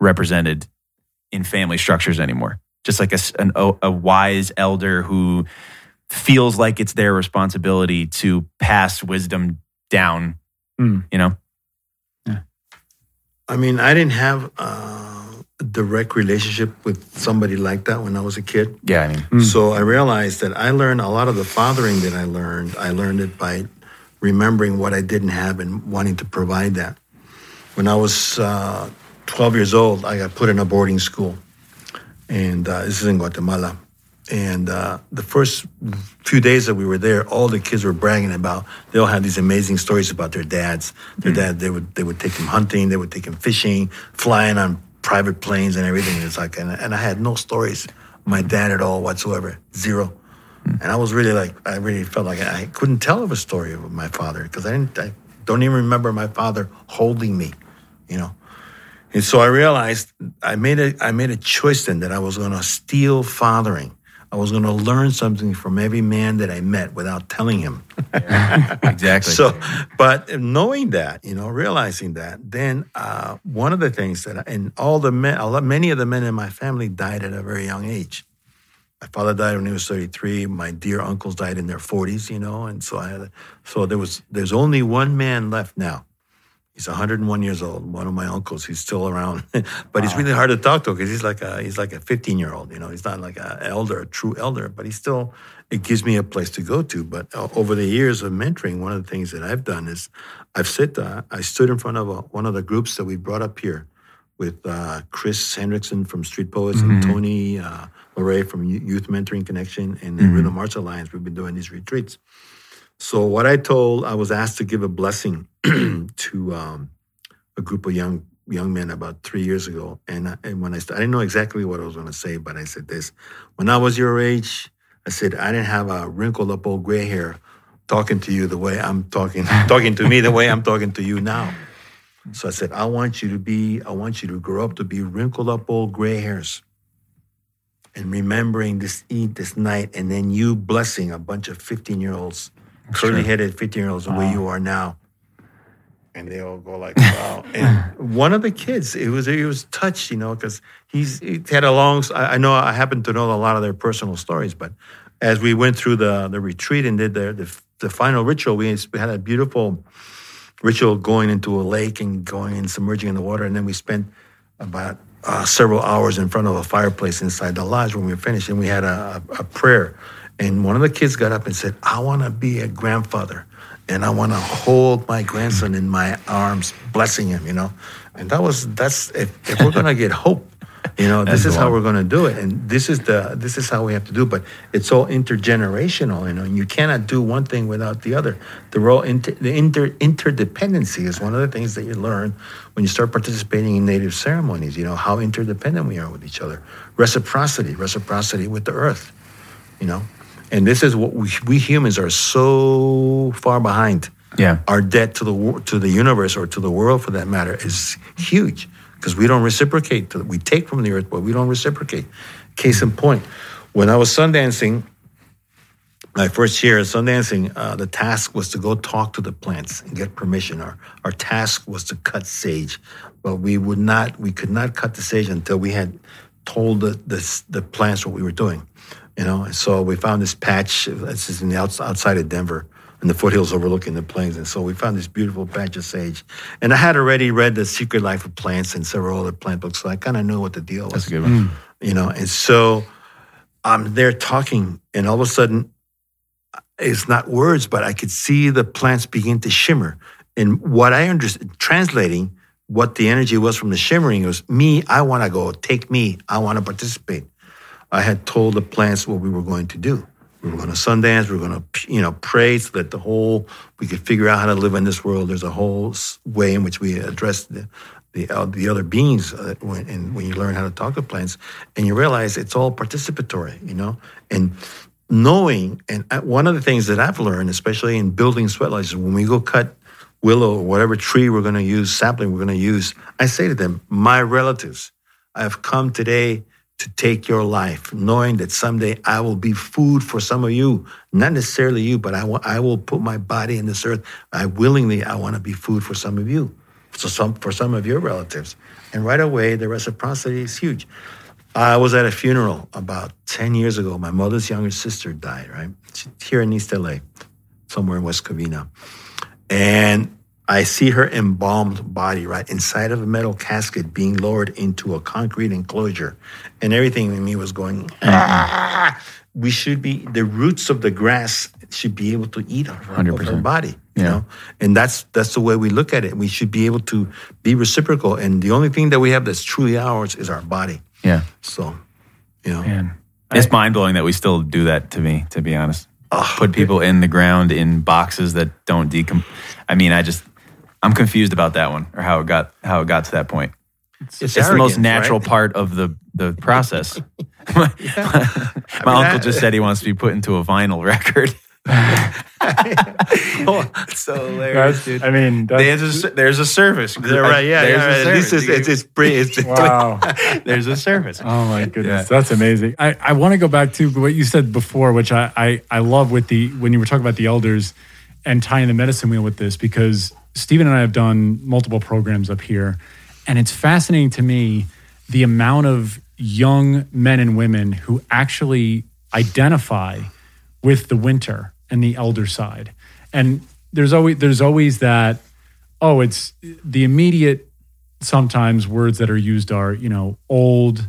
represented in family structures anymore. Just like a, an, a wise elder who feels like it's their responsibility to pass wisdom down, mm. you know? Yeah. I mean, I didn't have. Uh direct relationship with somebody like that when I was a kid. Yeah, I mean. Mm. So I realized that I learned a lot of the fathering that I learned. I learned it by remembering what I didn't have and wanting to provide that. When I was uh, 12 years old, I got put in a boarding school, and uh, this is in Guatemala. And uh, the first few days that we were there, all the kids were bragging about. They all had these amazing stories about their dads. Their mm. dad, they would they would take them hunting, they would take them fishing, flying on private planes and everything. It's like, and, and I had no stories, my dad at all whatsoever, zero. And I was really like, I really felt like I couldn't tell of a story of my father because I didn't, I don't even remember my father holding me, you know. And so I realized I made a, I made a choice then that I was going to steal fathering I was going to learn something from every man that I met without telling him. [LAUGHS] exactly. So, but knowing that, you know, realizing that, then uh, one of the things that, and all the men, lot, many of the men in my family died at a very young age. My father died when he was 33. My dear uncles died in their 40s, you know, and so I had, so there was, there's only one man left now He's 101 years old. One of my uncles. He's still around, [LAUGHS] but he's really hard to talk to because he's like a he's like a 15 year old. You know, he's not like an elder, a true elder, but he's still. It gives me a place to go to. But uh, over the years of mentoring, one of the things that I've done is I've sit. Uh, I stood in front of a, one of the groups that we brought up here with uh, Chris Hendrickson from Street Poets mm-hmm. and Tony uh, from Youth Mentoring Connection and the mm-hmm. Rhythm Arts Alliance. We've been doing these retreats. So what I told, I was asked to give a blessing [CLEARS THROAT] to um, a group of young young men about three years ago, and and when I I didn't know exactly what I was going to say, but I said this: when I was your age, I said I didn't have a wrinkled up old gray hair, talking to you the way I'm talking [LAUGHS] talking to me the way I'm talking to you now. So I said, I want you to be, I want you to grow up to be wrinkled up old gray hairs. And remembering this eat this night, and then you blessing a bunch of 15 year olds curly headed 15 year olds the way you are now. And they all go like, wow. and one of the kids, it was he was touched, you know, because he's he had a long. I know I happen to know a lot of their personal stories, but as we went through the the retreat and did the the, the final ritual, we, had a beautiful ritual going into a lake and going and submerging in the water, and then we spent about uh, several hours in front of a fireplace inside the lodge when we were finished, and we had a, a prayer and one of the kids got up and said, I want to be a grandfather and I want to hold my grandson in my arms, blessing him, you know. And that was that's if, if we're gonna get hope, you know, this is how we're gonna do it, and this is the this is how we have to do. It. But it's all intergenerational, you know. And you cannot do one thing without the other. The role inter, the inter, interdependency is one of the things that you learn when you start participating in native ceremonies. You know how interdependent we are with each other. Reciprocity, reciprocity with the earth, you know. And this is what we, we humans are so far behind. Yeah. Our debt to the to the universe or to the world, for that matter, is huge because we don't reciprocate. We take from the earth, but we don't reciprocate. Case in point, when I was sundancing, my first year of sundancing, uh, the task was to go talk to the plants and get permission. Our our task was to cut sage, but we would not, we could not cut the sage until we had told the the, the plants what we were doing you know. And so we found this patch. This is in the outs, outside of Denver, in the foothills overlooking the plains. And so we found this beautiful patch of sage. And I had already read The Secret Life of Plants and several other plant books, so I kind of knew what the deal was. That's a good one. Mm. You know, and so I'm there talking, and all of a sudden, it's not words, but I could see the plants begin to shimmer. And what I understood, translating what the energy was from the shimmering was me, I want to go, take me, I want to participate. I had told the plants what we were going to do. We were going to Sundance. We were going to, you know, pray so that the whole we could figure out how to live in this world. There's a whole way in which we address the the, uh, the other beings uh, when and when you learn how to talk to plants, and you realize it's all participatory, you know, and knowing. And uh, one of the things that I've learned, especially in building sweat lodges, when we go cut willow or whatever tree we're going to use, sapling we're going to use, I say to them, my relatives, I have come today to take your life, knowing that someday I will be food for some of you, not necessarily you, but I will, I will put my body in this earth. I willingly, I want to be food for some of you, so some, for some of your relatives. And right away, the reciprocity is huge. I was at a funeral about 10 years ago. My mother's younger sister died, right? Here in East LA, somewhere in West Covina. And I see her embalmed body right inside of a metal casket being lowered into a concrete enclosure. And everything in me was going, ah! we should be, the roots of the grass should be able to eat her, of her body, you yeah. know? And that's, that's the way we look at it. We should be able to be reciprocal. And the only thing that we have that's truly ours is our body. Yeah. So, you know. Man. It's mind blowing that we still do that to me, to be honest. Oh, Put people in the ground in boxes that don't decompose. I mean, I just, I'm confused about that one or how it got how it got to that point. It's, it's the most natural right? part of the the process. [LAUGHS] my, my mean, uncle just said he wants to be put into a vinyl record. [LAUGHS] oh, so hilarious, dude. I mean, there's a, there's a service. right, yeah, there's yeah, a This is it's, it's, it's wow. [LAUGHS] there's a service. Oh my goodness, yeah. that's amazing. I, I want to go back to what you said before, which I, I I love with the when you were talking about the elders and tying the medicine wheel with this because Stephen and I have done multiple programs up here, and it's fascinating to me the amount of young men and women who actually identify with the winter and the elder side. And there's always there's always that oh it's the immediate sometimes words that are used are you know old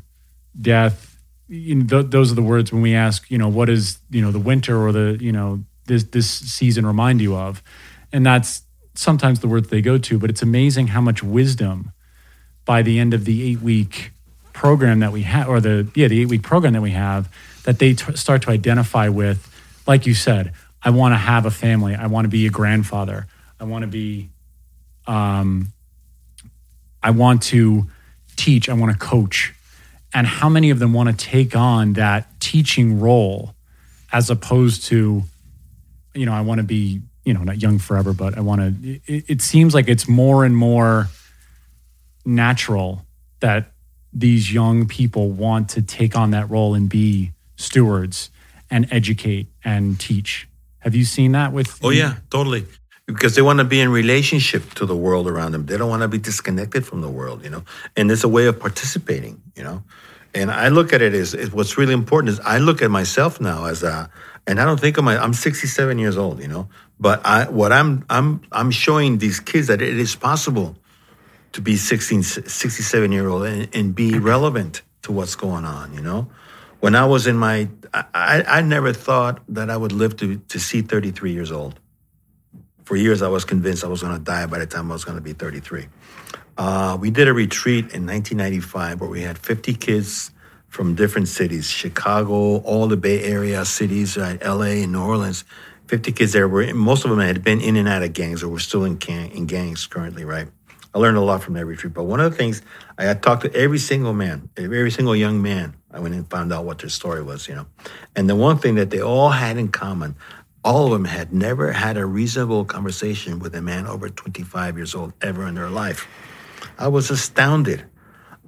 death you know, th- those are the words when we ask you know what is you know the winter or the you know this this season remind you of and that's sometimes the words they go to, but it's amazing how much wisdom by the end of the eight week program that we have, or the yeah the eight week program that we have, that they t- start to identify with. Like you said, I want to have a family. I want to be a grandfather. I want to be, um, I want to teach. I want to coach. And how many of them want to take on that teaching role as opposed to, you know, I want to be you know, not young forever, but I want to. It, it, seems like it's more and more natural that these young people want to take on that role and be stewards and educate and teach. Have you seen that with? Oh yeah, totally. Because they want to be in relationship to the world around them. They don't want to be disconnected from the world, you know. And it's a way of participating, you know. And I look at it as, as what's really important is I look at myself now as a and I don't think of my I'm 67 years old, you know. But I what I'm I'm I'm showing these kids that it is possible to be 16 67 year old and, and be relevant to what's going on, you know. When I was in my I, I never thought that I would live to to see 33 years old. for years I was convinced I was going to die by the time I was going to be 33. Uh, we did a retreat in 1995 where we had 50 kids from different cities Chicago, all the Bay Area cities, right, LA, and New Orleans. 50 kids there. Were, most of them had been in and out of gangs or were still in, gang, in gangs currently, right? I learned a lot from that retreat. But one of the things I talked to every single man, every single young man. I went and found out what their story was, you know. And the one thing that they all had in common, all of them had never had a reasonable conversation with a man over 25 years old ever in their life. I was astounded.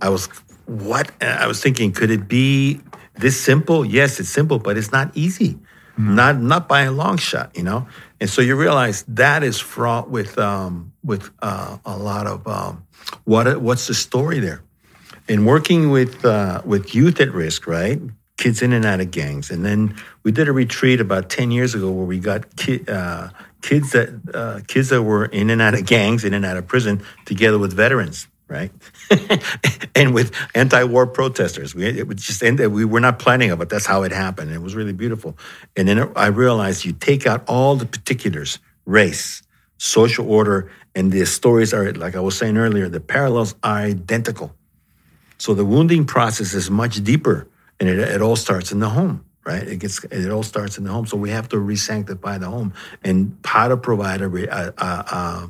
I was what I was thinking, could it be this simple? Yes, it's simple, but it's not easy. Mm-hmm. Not not by a long shot, you know. And so you realize that is fraught with um, with uh, a lot of um, what what's the story there. In working with uh, with youth at risk, right? Kids in and out of gangs, and then we did a retreat about ten years ago where we got ki- uh, kids that uh, kids that were in and out of gangs, in and out of prison, together with veterans right? [LAUGHS] and with anti-war protesters. We it was just. We were not planning it, but that's how it happened. It was really beautiful. And then I realized you take out all the particulars, race, social order, and the stories are like I was saying earlier. The parallels are identical. So the wounding process is much deeper, and it, it all starts in the home. Right, it gets it all starts in the home. So we have to re-sanctify the home and how to provide a, a, a,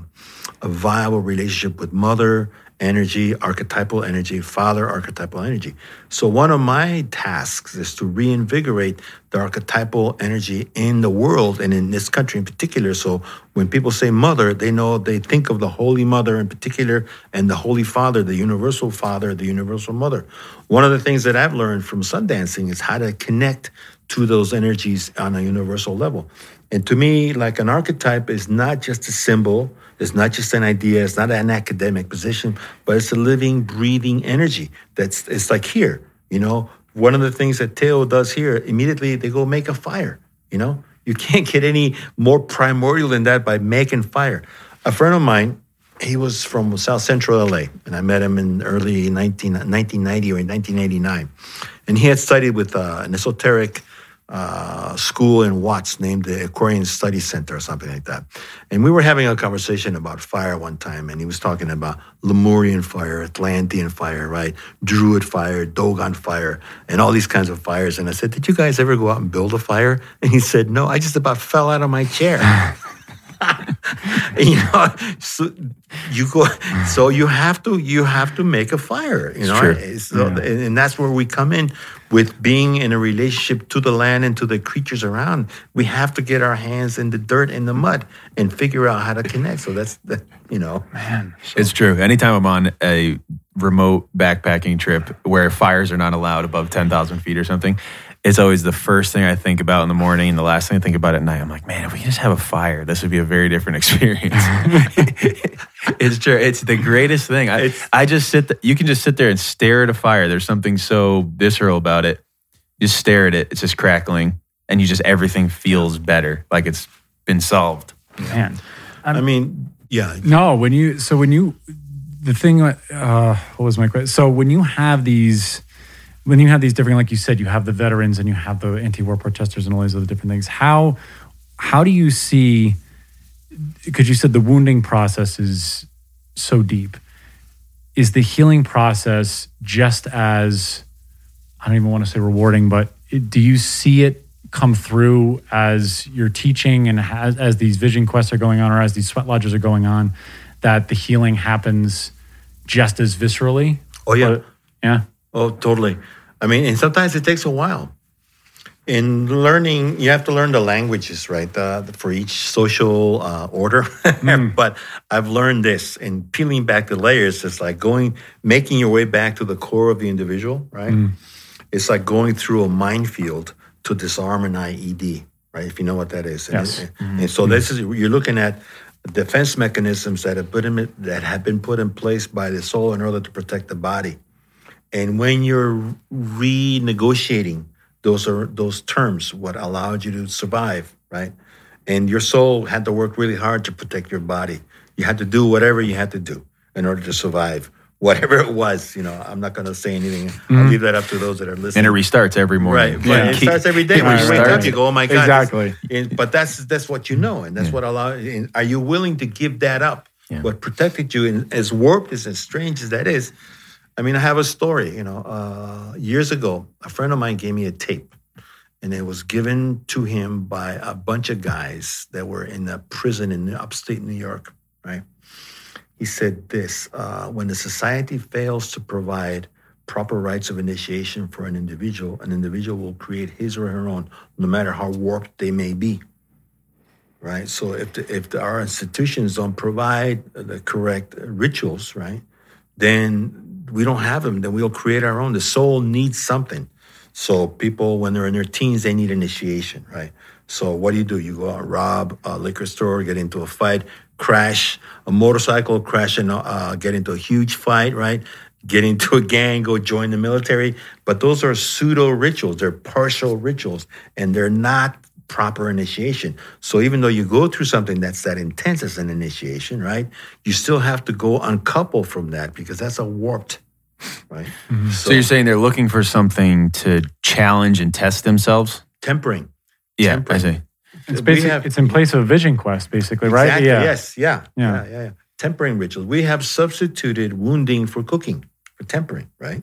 a viable relationship with mother, energy, archetypal energy, father archetypal energy. So one of my tasks is to reinvigorate the archetypal energy in the world and in this country in particular. So when people say mother, they know they think of the Holy Mother in particular and the Holy Father, the universal father, the universal mother. One of the things that I've learned from sun dancing is how to connect to those energies on a universal level. And to me, like an archetype is not just a symbol, it's not just an idea, it's not an academic position, but it's a living, breathing energy. That's it's like here, you know. One of the things that Teo does here, immediately they go make a fire. You know, you can't get any more primordial than that by making fire. A friend of mine, he was from South Central LA, and I met him in early 19, 1990 or 1989. And he had studied with uh, an esoteric uh, school in Watts named the Aquarian Study Center or something like that. And we were having a conversation about fire one time, and he was talking about Lemurian fire, Atlantean fire, right? Druid fire, Dogon fire, and all these kinds of fires. And I said, Did you guys ever go out and build a fire? And he said, No, I just about fell out of my chair. [LAUGHS] [LAUGHS] you know, so you go. So you have to you have to make a fire. You know, eh, so, yeah. and that's where we come in with being in a relationship to the land and to the creatures around. We have to get our hands in the dirt and the mud and figure out how to connect. So that's the, you know, man, so. it's true. Anytime I'm on a remote backpacking trip where fires are not allowed above ten thousand feet or something it's always the first thing I think about in the morning and the last thing I think about at night. I'm like, man, if we could just have a fire, this would be a very different [LAUGHS] experience. [LAUGHS] it's true. It's the greatest thing. I, I just sit, th- you can just sit there and stare at a fire. There's something so visceral about it. You just stare at it. It's just crackling and you just, everything feels better. Like it's been solved. Man. I'm, i mean, yeah. No, when you, so when you, the thing, uh, what was my question? So when you have these, when you have these different, like you said, you have the veterans and you have the anti-war protesters and all these other different things. How how do you see? Because you said the wounding process is so deep. Is the healing process just as I don't even want to say rewarding, but do you see it come through as you're teaching and as, as these vision quests are going on or as these sweat lodges are going on, that the healing happens just as viscerally? Oh yeah, yeah. Oh, totally. I mean, and sometimes it takes a while. In learning, you have to learn the languages, right, uh, for each social uh, order. mm. [LAUGHS] but I've learned this in peeling back the layers. It's like going, making your way back to the core of the individual, right? Mm. It's like going through a minefield to disarm an IED, right? If you know what that is. Yes. And, mm-hmm. and so this is you're looking at defense mechanisms that have put in, that have been put in place by the soul in order to protect the body. And when you're renegotiating those are those terms, what allowed you to survive, right? And your soul had to work really hard to protect your body. You had to do whatever you had to do in order to survive whatever it was. You know, I'm not going to say anything. Mm-hmm. I'll leave that up to those that are listening. And it restarts every morning. Right. Yeah. It starts every day. When you wake up, you go, oh my God. Exactly. And, but that's that's what you know. And that's yeah. what allow. Are you willing to give that up? Yeah. What protected you, and as warped as, as strange as that is, I mean, I have a story. You know, uh, years ago, a friend of mine gave me a tape, and it was given to him by a bunch of guys that were in a prison in upstate New York. Right? He said this: uh, When the society fails to provide proper rites of initiation for an individual, an individual will create his or her own, no matter how warped they may be right? So if the, if the, our institutions don't provide the correct rituals, right, then we don't have them. Then we'll create our own. The soul needs something. So people, when they're in their teens, they need initiation, right? So what do you do? You go out, rob a liquor store, get into a fight, crash a motorcycle, crash and uh, get into a huge fight, right? Get into a gang, go join the military. But those are pseudo rituals. They're partial rituals, and they're not proper initiation. So even though you go through something that's that intense as an initiation, right? You still have to go uncouple from that because that's a warped, right? Mm-hmm. So, so, you're saying they're looking for something to challenge and test themselves? Tempering. Yeah, tempering. I see. It's basically have, it's in place of a vision quest, basically, exactly, right? Yeah. Yes. Yeah. Yeah. Yeah. yeah. Tempering rituals. We have substituted wounding for cooking, for tempering, right?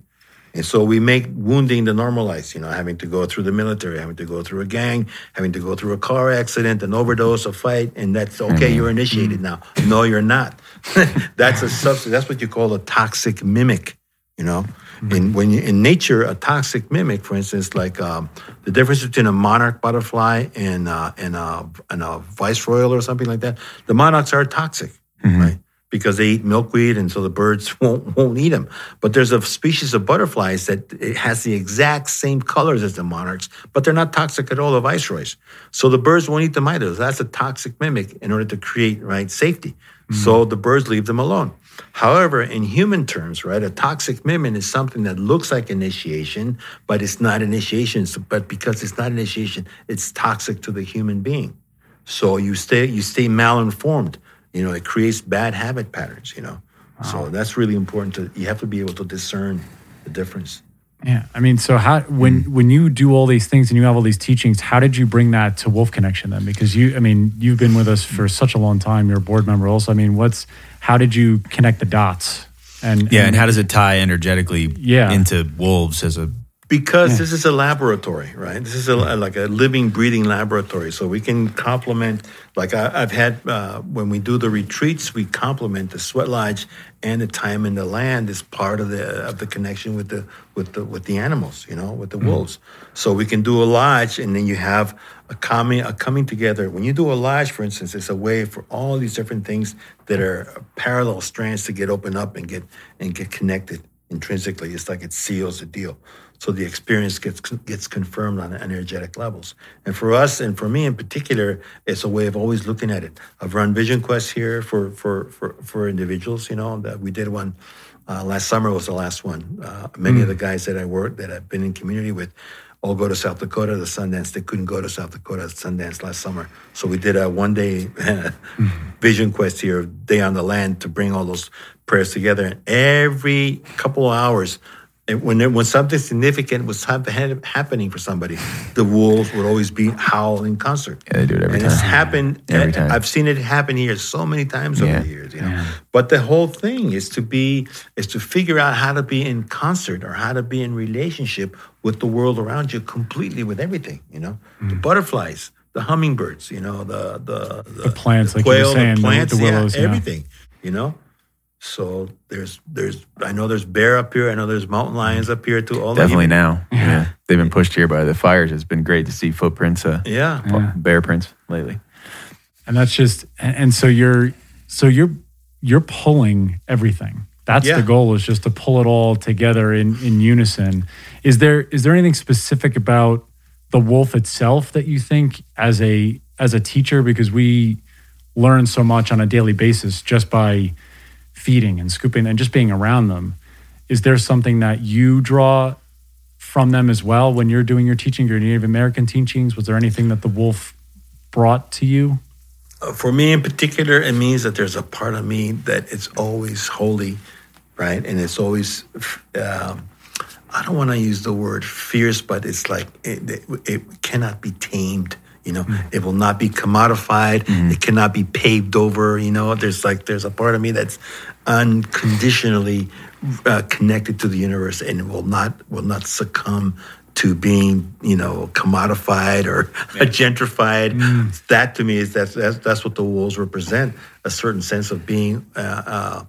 And so we make wounding the normalized, you know, having to go through the military, having to go through a gang, having to go through a car accident, an overdose, a fight, and that's okay, mm-hmm. you're initiated now. No, you're not. [LAUGHS] that's a substance. That's what you call a toxic mimic, you know. Mm-hmm. In when you, in nature, a toxic mimic, for instance, like um, the difference between a monarch butterfly and uh, and a and a viceroyal or something like that, the monarchs are toxic, mm-hmm. right? Because they eat milkweed and so the birds [LAUGHS] won't won't eat them. But there's a species of butterflies that it has the exact same colors as the monarchs, but they're not toxic at all, the viceroys. So the birds won't eat them either. That's a toxic mimic in order to create right safety. Mm-hmm. So the birds leave them alone. However, in human terms, right, a toxic mimic is something that looks like initiation, but it's not initiation. But because it's not initiation, it's toxic to the human being. So you stay you stay malinformed you know, it creates bad habit patterns, you know. Wow. So that's really important to you have to be able to discern the difference. Yeah, I mean, so how when mm. when you do all these things and you have all these teachings, how did you bring that to Wolf Connection then? Because you, I mean, you've been with us for such a long time. You're a board member also. I mean, what's how did you connect the dots? And yeah, and, and how does it tie energetically yeah. into wolves as a because yeah. this is a laboratory, right? This is a, like a living, breathing laboratory. So we can complement, like I, have had uh, when we do the retreats, we complement the sweat lodge and the time in the land is part of the of the connection with the with the with the animals, you know, with the mm-hmm. wolves. So we can do a lodge, and then you have a coming a coming together. When you do a lodge, for instance, it's a way for all these different things that are parallel strands to get open up and get and get connected intrinsically. It's like it seals the deal so the experience gets gets confirmed on energetic levels. And for us, and for me in particular, it's a way of always looking at it. I've run vision quests here for for for, for individuals. You know that we did one uh, last summer was the last one. Uh, many mm. of the guys that I work that I've been in community with all go to South Dakota to Sundance. They couldn't go to South Dakota Sundance last summer, so we did a one day mm-hmm. [LAUGHS] vision quest here, day on the land, to bring all those prayers together. And every couple of hours when there, when something significant was happening for somebody, the wolves would always be howling in concert. Yeah, they do it every and time. it's happened. Every time. I've seen it happen here so many times yeah. over the years. You know, yeah. but the whole thing is to be is to figure out how to be in concert or how to be in relationship with the world around you completely with everything. You know, mm. the butterflies, the hummingbirds. You know, the the the, the plants, the quail, like you were saying, the, plants, the willows, everything. You know, so there's there's I know there's bear up here. I know there's mountain lions up here too. All Definitely now. Yeah. yeah. they've been pushed here by the fires. It's been great to see footprints. Uh, yeah. yeah. bear prints lately. And that's just and so you're so you're you're pulling everything. That's yeah. the goal is just to pull it all together in in unison. Is there is there anything specific about the wolf itself that you think as a as a teacher because we learn so much on a daily basis just by feeding and scooping and just being around them. Is there something that you draw from them as well when you're doing your teaching, your Native American teachings? Was there anything that the wolf brought to you? Uh, for me in particular, it means that there's a part of me that is always holy right? And it's always, um, I don't want to use the word fierce, but it's like it, it, it cannot be tamed. You know, mm. it will not be commodified. Mm. It cannot be paved over. You know, there's like there's a part of me that's unconditionally uh, connected to the universe and will not will not succumb to being you know commodified or [LAUGHS] yeah. gentrified. Mm. That to me is that's, that's, that's what the wolves represent a certain sense of being uh, uh,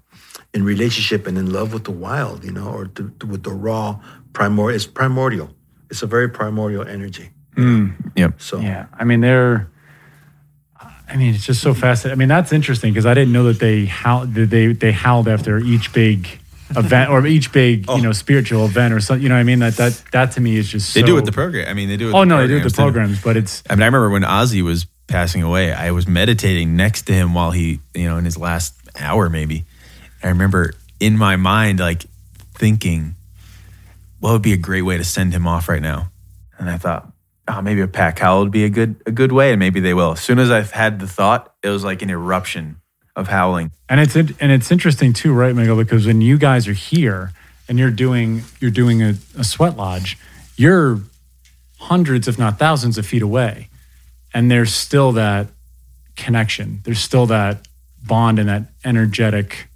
in relationship and in love with the wild, you know, or to, to, with the raw primordial. It's primordial. It's a very primordial energy. Mm. Yep. So yeah, I mean they're. I mean, it's just so fascinating. I mean, that's interesting because I didn't know that they how they they howled after each big event or each big oh. you know spiritual event or something. You know what I mean? That that that to me is just they so, do it the program. I mean, they do. It oh no, they do it the programs, but it's. I mean, I remember when Ozzy was passing away. I was meditating next to him while he, you know, in his last hour maybe. I remember in my mind like thinking, what would be a great way to send him off right now? And I thought, oh, maybe a pack howl would be a good a good way, and maybe they will. As soon as I've had the thought, it was like an eruption of howling. And it's and it's interesting too, right, Miguel? Because when you guys are here and you're doing you're doing a, a sweat lodge, you're hundreds, if not thousands, of feet away, and there's still that connection. There's still that bond and that energetic,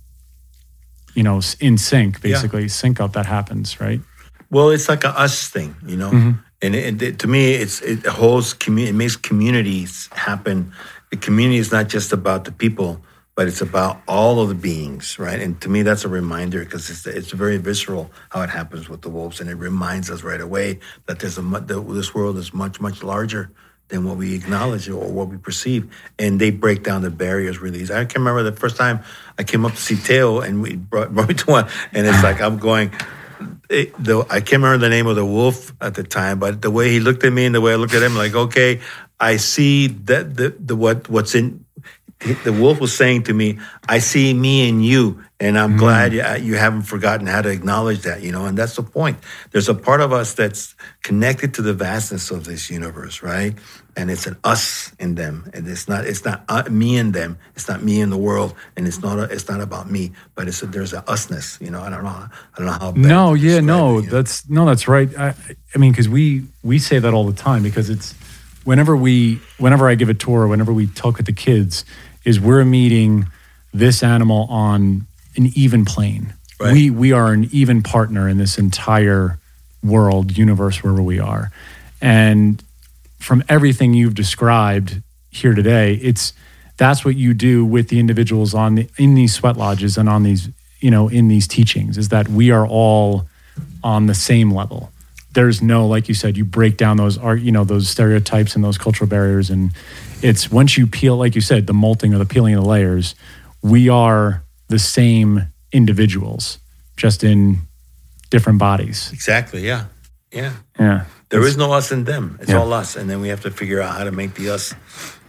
you know, in sync, basically yeah. sync up that happens, right? Well, it's like a us thing, you know. Mm-hmm. And it, it, to me, it's it holds community. It makes communities happen. The community is not just about the people but it's about all of the beings, right? And to me, that's a reminder because it's, it's very visceral how it happens with the wolves, and it reminds us right away that there's a that this world is much much larger than what we acknowledge or what we perceive, and they break down the barriers really. I can remember the first time I came up to see Teo, and we brought, [LAUGHS] brought me to one, and it's like I'm going. The, I can't remember the name of the wolf at the time, but the way he looked at me and the way I looked at him, like, okay, I see that the, the what what's in the wolf was saying to me, I see me and you, and I'm mm. glad you, you, haven't forgotten how to acknowledge that, you know, and that's the point. There's a part of us that's connected to the vastness of this universe, right? And it's an us in them, and it's not it's not uh, me and them. It's not me in the world, and it's not a, it's not about me, but it's a, there's a usness, you know. I don't know, I don't know how. No, yeah, no, it, that's no, that's right. I, I mean, because we we say that all the time because it's whenever we whenever I give a tour, whenever we talk with the kids is we're meeting this animal on an even plane. Right. We we are an even partner in this entire world, universe, wherever we are. And from everything you've described here today, it's that's what you do with the individuals on the in these sweat lodges and on these, you know, in these teachings, is that we are all on the same level. There's no, like you said, you break down those art, you know, those stereotypes and those cultural barriers and it's once you peel, like you said, the molting or the peeling of the layers, we are the same individuals, just in different bodies. Exactly. Yeah. Yeah. Yeah. There it's, is no us and them. It's yeah. all us, and then we have to figure out how to make the us.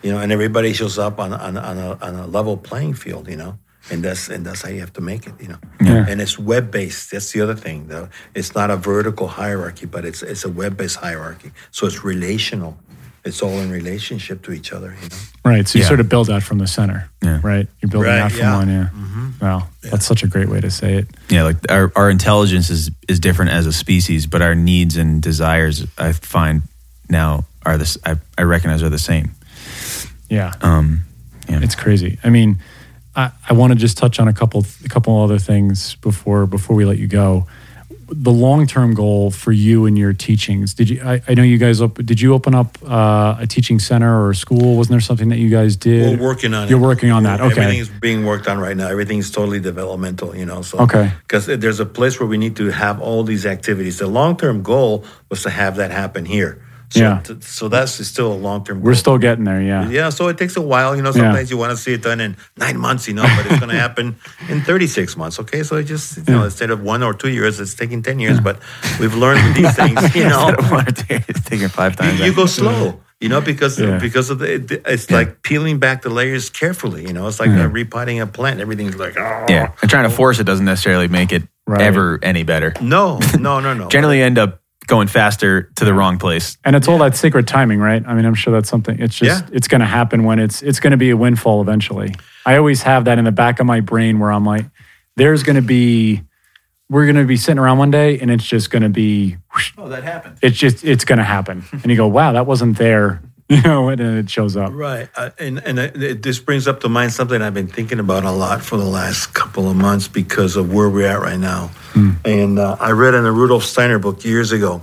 You know, and everybody shows up on on, on a on a level playing field. You know, and that's and that's how you have to make it. You know, yeah. and it's web based. That's the other thing, though. It's not a vertical hierarchy, but it's it's a web based hierarchy. So it's relational it's all in relationship to each other, you know. Right. So you yeah. sort of build out from the center. Yeah. Right. You're building right, out from yeah. one. Yeah. Mm-hmm. Wow. Yeah. That's such a great way to say it. Yeah. Like our, our intelligence is is different as a species, but our needs and desires, I find now are this. I, I recognize are the same. Yeah. Um. Yeah. It's crazy. I mean, I, I want to just touch on a couple a couple other things before before we let you go the long term goal for you and your teachings? Did you? I, I know you guys. Op, did you open up uh, a teaching center or a school? Wasn't there something that you guys did? We're working on it. You're it. working on that. Okay. Everything's being worked on right now. Everything's totally developmental. You know. So okay. Because there's a place where we need to have all these activities. The long term goal was to have that happen here. So, yeah. T- so that's still a long term. We're still getting there. Yeah. Yeah. So it takes a while. You know, sometimes yeah. you want to see it done in nine months. You know, but it's going [LAUGHS] to happen in 36 months. Okay. So it just you yeah. know instead of one or two years, it's taking 10 years. Yeah. But we've learned these [LAUGHS] things. You know, it's taking five times. You, you go slow. You know, because because of the it's like peeling back the layers carefully. You know, it's like mm-hmm. repotting a plant. Everything's like oh. yeah. And trying to force it doesn't necessarily make it right. ever any better. No, no, no, no. [LAUGHS] Generally, end up going faster to the wrong place. And it's all that secret timing, right? I mean, I'm sure that's something. It's just yeah. it's going to happen when it's it's going to be a windfall eventually. I always have that in the back of my brain where I'm like, there's going to be we're going to be sitting around one day and it's just going to be whoosh, oh that happened it's just it's going to happen [LAUGHS] and you go wow that wasn't there [LAUGHS] you know and it shows up right uh, and and it, this brings up to mind something i've been thinking about a lot for the last couple of months because of where we're at right now mm. and uh, i read in the rudolf steiner book years ago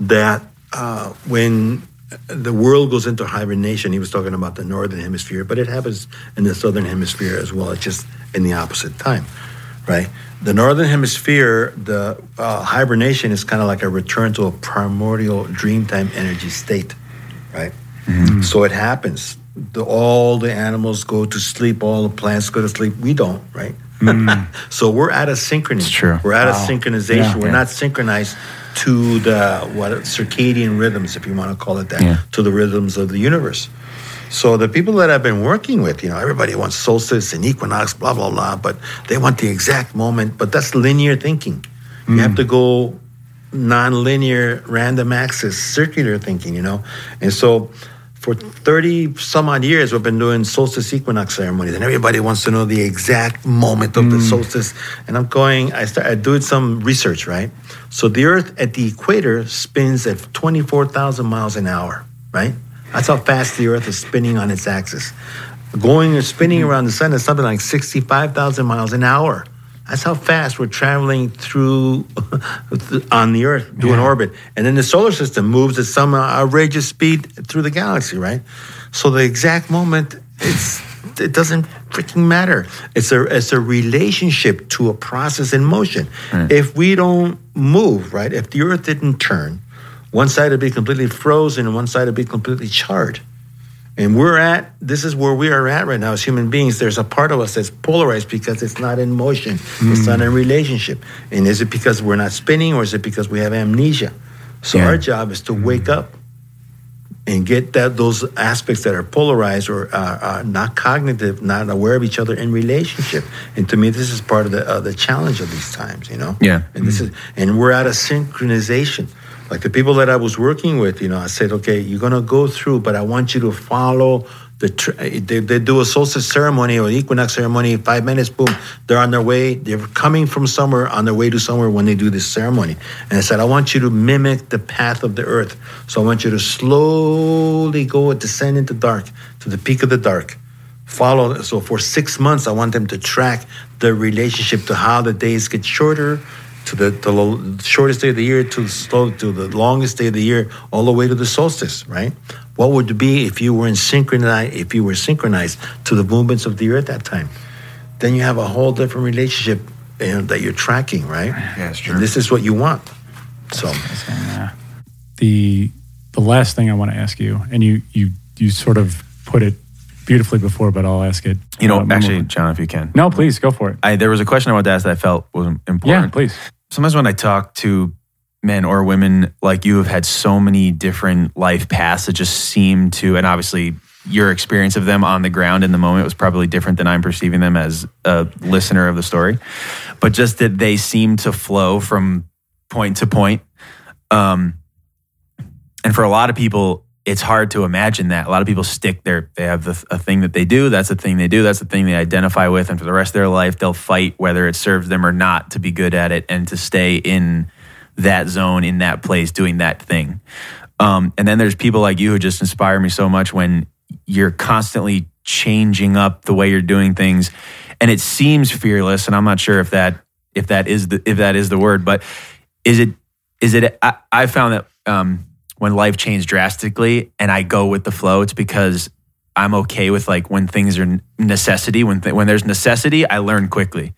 that uh, when the world goes into hibernation. He was talking about the northern hemisphere, but it happens in the southern hemisphere as well. It's just in the opposite time, right? The northern hemisphere, the uh, hibernation is kind of like a return to a primordial dreamtime energy state, right? Mm-hmm. So it happens. The, all the animals go to sleep, all the plants go to sleep. We don't, right? Mm. [LAUGHS] so we're out of synchrony. It's true. We're out wow. of synchronization. Yeah, we're yeah. not synchronized to the what circadian rhythms, if you want to call it that, yeah. to the rhythms of the universe. So the people that I've been working with, you know, everybody wants solstice and equinox, blah blah blah, but they want the exact moment. But that's linear thinking. Mm. You have mm. to go non-linear, random access, circular thinking. You know, and so for 30 some odd years we've been doing solstice equinox ceremonies and everybody wants to know the exact moment of mm. the solstice. And i'm going i start, I do some research right? So the earth at the equator spins at 24000 miles an hour right? That's how fast the earth is spinning on its axis. Going or spinning mm-hmm. around the sun is something like 65000 miles an hour that's how fast we're traveling through [LAUGHS] on the Earth, doing yeah. orbit. And then the solar system moves at some outrageous speed through the galaxy, right? So the exact moment, it's it doesn't freaking matter. It's a it's a relationship to a process in motion. Right. If we don't move, right? If the Earth didn't turn, one side would be completely frozen and one side would be completely charred. And we're at, this is where we are at right now as human beings. There's a part of us that's polarized because it's not in motion, mm. it's not in relationship. And is it because we're not spinning or is it because we have amnesia? So yeah. our job is to mm. wake up and get that those aspects that are polarized or uh, are not cognitive, not aware of each other in relationship. And to me, this is part of the uh, the challenge of these times, you know. Yeah. And this mm. is, and we're at a synchronization like the people that I was working with, you know, I said, okay, you're gonna go through, but I want you to follow the. Tr- they, they do a solstice ceremony or equinox ceremony. Five minutes, boom, they're on their way. They're coming from somewhere on their way to somewhere when they do this ceremony. And I said, I want you to mimic the path of the earth. So I want you to slowly go descend into dark to the peak of the dark. Follow. So for six months, I want them to track the relationship to how the days get shorter to the, the shortest day of the year to the slow to the longest day of the year, all the way to the solstice, right? What would it be if you were in synchronized if you were synchronized to the movements of the earth at that time? Then you have a whole different relationship you know, that you're tracking, right? Yeah, that's true. And this is what you want. So the the last thing I want to ask you, and you you you sort of put it beautifully before, but I'll ask it. You know, uh, actually, John, if you can. No, please go for it. I, there was a question I wanted to ask that I felt was important. Yeah, please sometimes when I talk to men or women like you have had so many different life paths that just seem to, and obviously your experience of them on the ground in the moment was probably different than I'm perceiving them as a listener of the story, but just that they seem to flow from point to point. Um, and for a lot of people, it's hard to imagine that. A lot of people stick there. They have the, a thing that they do. That's the thing they do. That's the thing they identify with. And for the rest of their life, they'll fight whether it serves them or not to be good at it and to stay in that zone, in that place, doing that thing. Um, and then there's people like you who just inspire me so much when you're constantly changing up the way you're doing things, and it seems fearless. And I'm not sure if that if that is the if that is the word, but is it is it? I, I found that. Um, when life changed drastically and I go with the flow, it's because I'm okay with like when things are necessity. When th- when there's necessity, I learn quickly.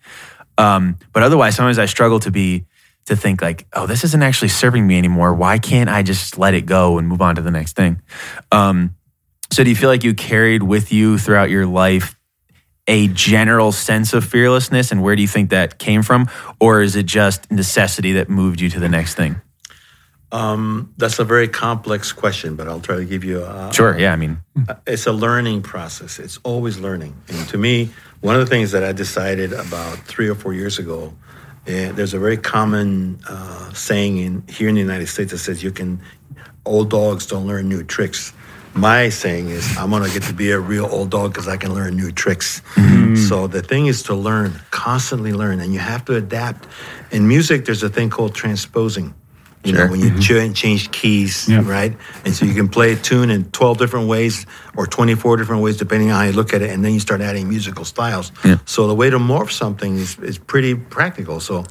Um, but otherwise, sometimes I struggle to be to think like, oh, this isn't actually serving me anymore. Why can't I just let it go and move on to the next thing? Um, so, do you feel like you carried with you throughout your life a general sense of fearlessness, and where do you think that came from, or is it just necessity that moved you to the next thing? Um, that's a very complex question, but I'll try to give you a. Sure. Yeah. I mean, it's a learning process. It's always learning. And to me, one of the things that I decided about three or four years ago, uh, there's a very common uh, saying in here in the United States that says you can, old dogs don't learn new tricks. my saying is I'm gonna get to be a real old dog because I can learn new tricks. Mm-hmm. So the thing is to learn, constantly learn, and you have to adapt. In music, there's a thing called transposing. You sure. know, when you mm-hmm. change keys, yeah. right? And so you can play a tune in 12 different ways or 24 different ways, depending on how you look at it, and then you start adding musical styles. Yeah. So the way to morph something is, is pretty practical. So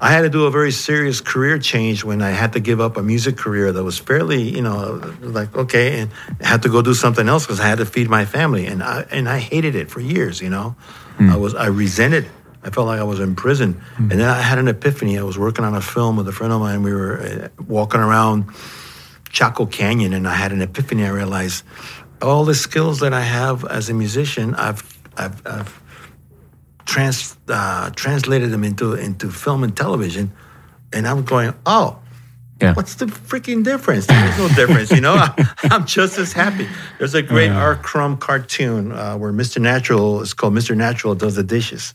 I had to do a very serious career change when I had to give up a music career that was fairly, you know, like okay, and I had to go do something else because I had to feed my family, and I and I hated it for years. You know, mm. I was I resented. I felt like I was in prison, mm. and then I had an epiphany. I was working on a film with a friend of mine. We were uh, walking around Chaco Canyon, and I had an epiphany. I realized all the skills that I have as a musician, I've I've, I've trans, uh, translated them into into film and television, and I'm going, oh, yeah. What's the freaking difference? There's no difference, you know. [LAUGHS] I'm just as happy. There's a great R. Crumb cartoon uh, where Mr. Natural is called Mr. Natural does the dishes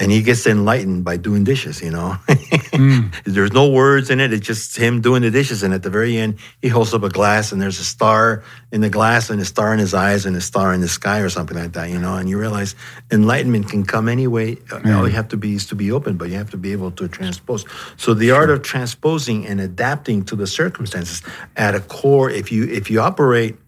and he gets enlightened by doing dishes, you know. mm. [LAUGHS] There's no words in it. It's just him doing the dishes. And at the very end, he holds up a glass and there's a star in the glass and a star in his eyes and a star in the sky or something like that, you know. And you realize enlightenment can come any way. Mm. All you have to be is to be open, but you have to be able to transpose. So the art of transposing and adapting to the circumstances at a core, if you if you operate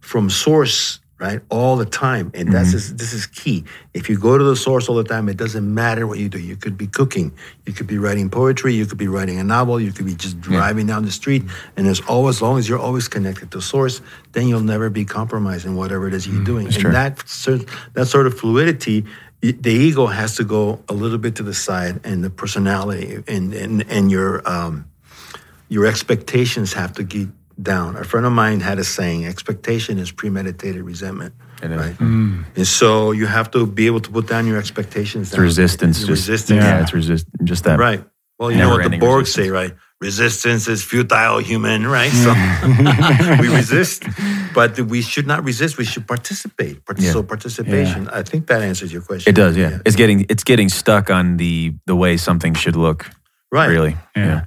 from source right? All the time. And that's mm-hmm. this is key. If you go to the source all the time, it doesn't matter what you do. You could be cooking, you could be writing poetry, you could be writing a novel, you could be just driving yeah. down the street. And as always, as long as you're always connected to source, then you'll never be compromised in whatever it is you're mm, doing. And true. that that sort of fluidity the ego has to go a little bit to the side and the personality and and, and your um, your expectations have to get down. A friend of mine had a saying: "Expectation is premeditated resentment." Right, mm. and so you have to be able to put down your expectations. It's resistance, just, resistance. Yeah, it's resist, just that. Right. Well, you know what the Borg resistance. say, right? Resistance is futile, human, right? So [LAUGHS] we resist, but we should not resist. We should participate. yeah. So participation. Yeah. I think that answers your question. It does. Yeah. yeah. It's getting it's getting stuck on the the way something should look. Right. Really. yeah.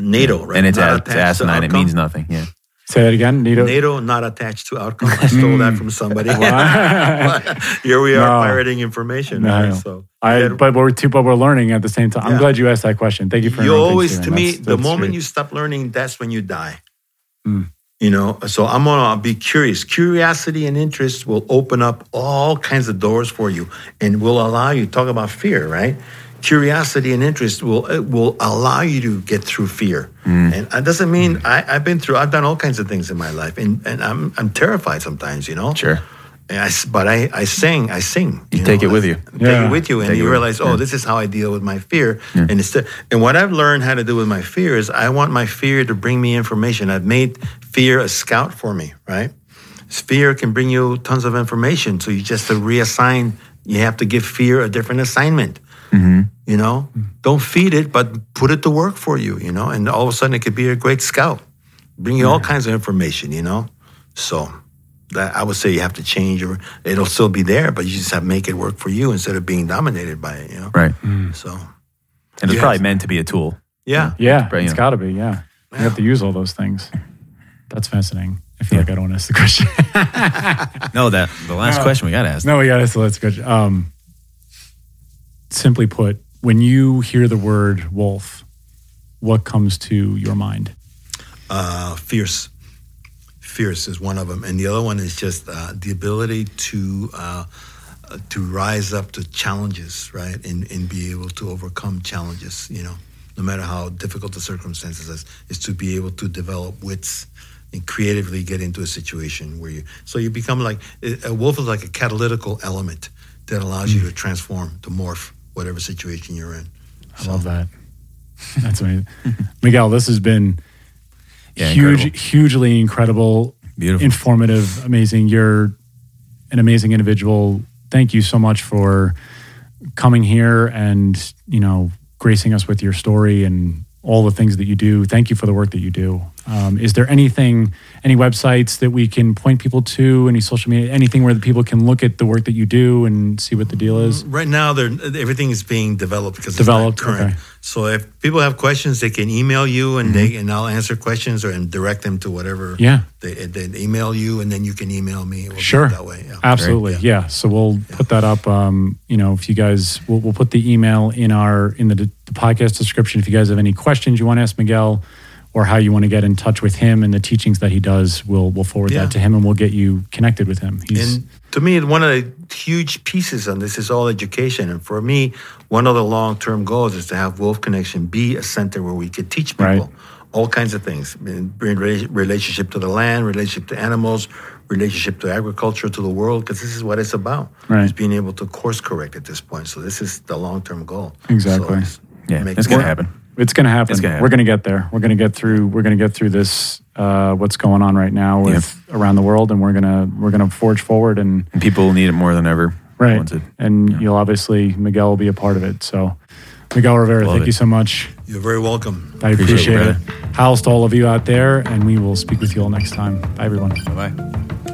NATO, right? And it's, it's asinine. It means nothing. Yeah. Say that again. NATO. NATO not attached to outcome. I stole that from somebody. [LAUGHS] [LAUGHS] Here we are no. pirating information. No, right? So I, but we're too, but we're learning at the same time. Yeah. I'm glad you asked that question. Thank you for. You always, to me, that's, the moment you stop learning, that's when you die. Mm. You know, so I'm gonna be curious. Curiosity and interest will open up all kinds of doors for you, and will allow you. To talk about fear, right? Curiosity and interest will will allow you to get through fear. Mm. And it doesn't mean mm. I, have been through. I've done all kinds of things in my life, and, and I'm I'm terrified sometimes. You know. Sure. I, but I, I sing, I sing. You, you take know, it with you. Take yeah. it with you, and take you realize, oh, yeah. this is how I deal with my fear. Yeah. And instead, and what I've learned how to do with my fear is, I want my fear to bring me information. I've made fear a scout for me, right? Fear can bring you tons of information, so you just to reassign. You have to give fear a different assignment. Mm-hmm. You know, mm-hmm. don't feed it, but put it to work for you. You know, and all of a sudden it could be a great scout, bring you all kinds of information. You know, so that I would say you have to change, or it'll still be there, but you just have to make it work for you instead of being dominated by it. You know, right? Mm. So, and it's probably meant to be a tool. Yeah, yeah, it's got to be. Yeah. yeah, you have to use all those things. That's fascinating. I feel yeah. like I don't want to ask the question. [LAUGHS] [LAUGHS] no, that the last uh, question we got to ask. No, we got to ask the last question. Um, simply put, when you hear the word wolf, what comes to your mind? Uh, fierce. Fierce is one of them, and the other one is just uh, the ability to uh, to rise up to challenges, right, and, and be able to overcome challenges. You know, no matter how difficult the circumstances is, is to be able to develop wits and creatively get into a situation where you. So you become like a wolf is like a catalytical element that allows mm. you to transform, to morph whatever situation you're in. I so. love that. [LAUGHS] That's amazing. [LAUGHS] Miguel, this has been yeah, huge, incredible. hugely incredible, beautiful, informative, amazing. You're an amazing individual. Thank you so much for coming here and, you know, gracing us with your story and all the things that you do. Thank you for the work that you do. Um, is there anything, any websites that we can point people to? Any social media, anything where the people can look at the work that you do and see what the deal is? Right now, everything is being developed because developed. It's current. Okay. So if people have questions, they can email you and mm-hmm. they and I'll answer questions or and direct them to whatever. Yeah. They, they email you and then you can email me. We'll sure. That way. Yeah. Absolutely. Yeah. yeah. So we'll yeah. put that up. Um, you know, if you guys, we'll, we'll put the email in our in the, the podcast description. If you guys have any questions you want to ask Miguel or how you want to get in touch with him and the teachings that he does, we'll we'll forward yeah. that to him and we'll get you connected with him. He's, and to me, one of the huge pieces on this is all education. And for me, one of the long term goals is to have Wolf Connection be a center where we could teach people right. all kinds of things in relationship to the land, relationship to animals, relationship to agriculture, to the world, because this is what it's about. Right. Is being able to course correct at this point. So this is the long term goal. Exactly. So yeah, it's going to happen. It's going to happen. We're going to get there. We're going to get through. We're going to get through this. Uh, what's going on right now with yep. around the world, and we're gonna we're gonna forge forward. And, and people need it more than ever. Right. And yeah. you'll obviously Miguel will be a part of it. So, Miguel Rivera, Love thank it. you so much. You're very welcome. I appreciate, appreciate it. How's to all of you out there, and we will speak with you all next time. Bye, everyone. Bye bye.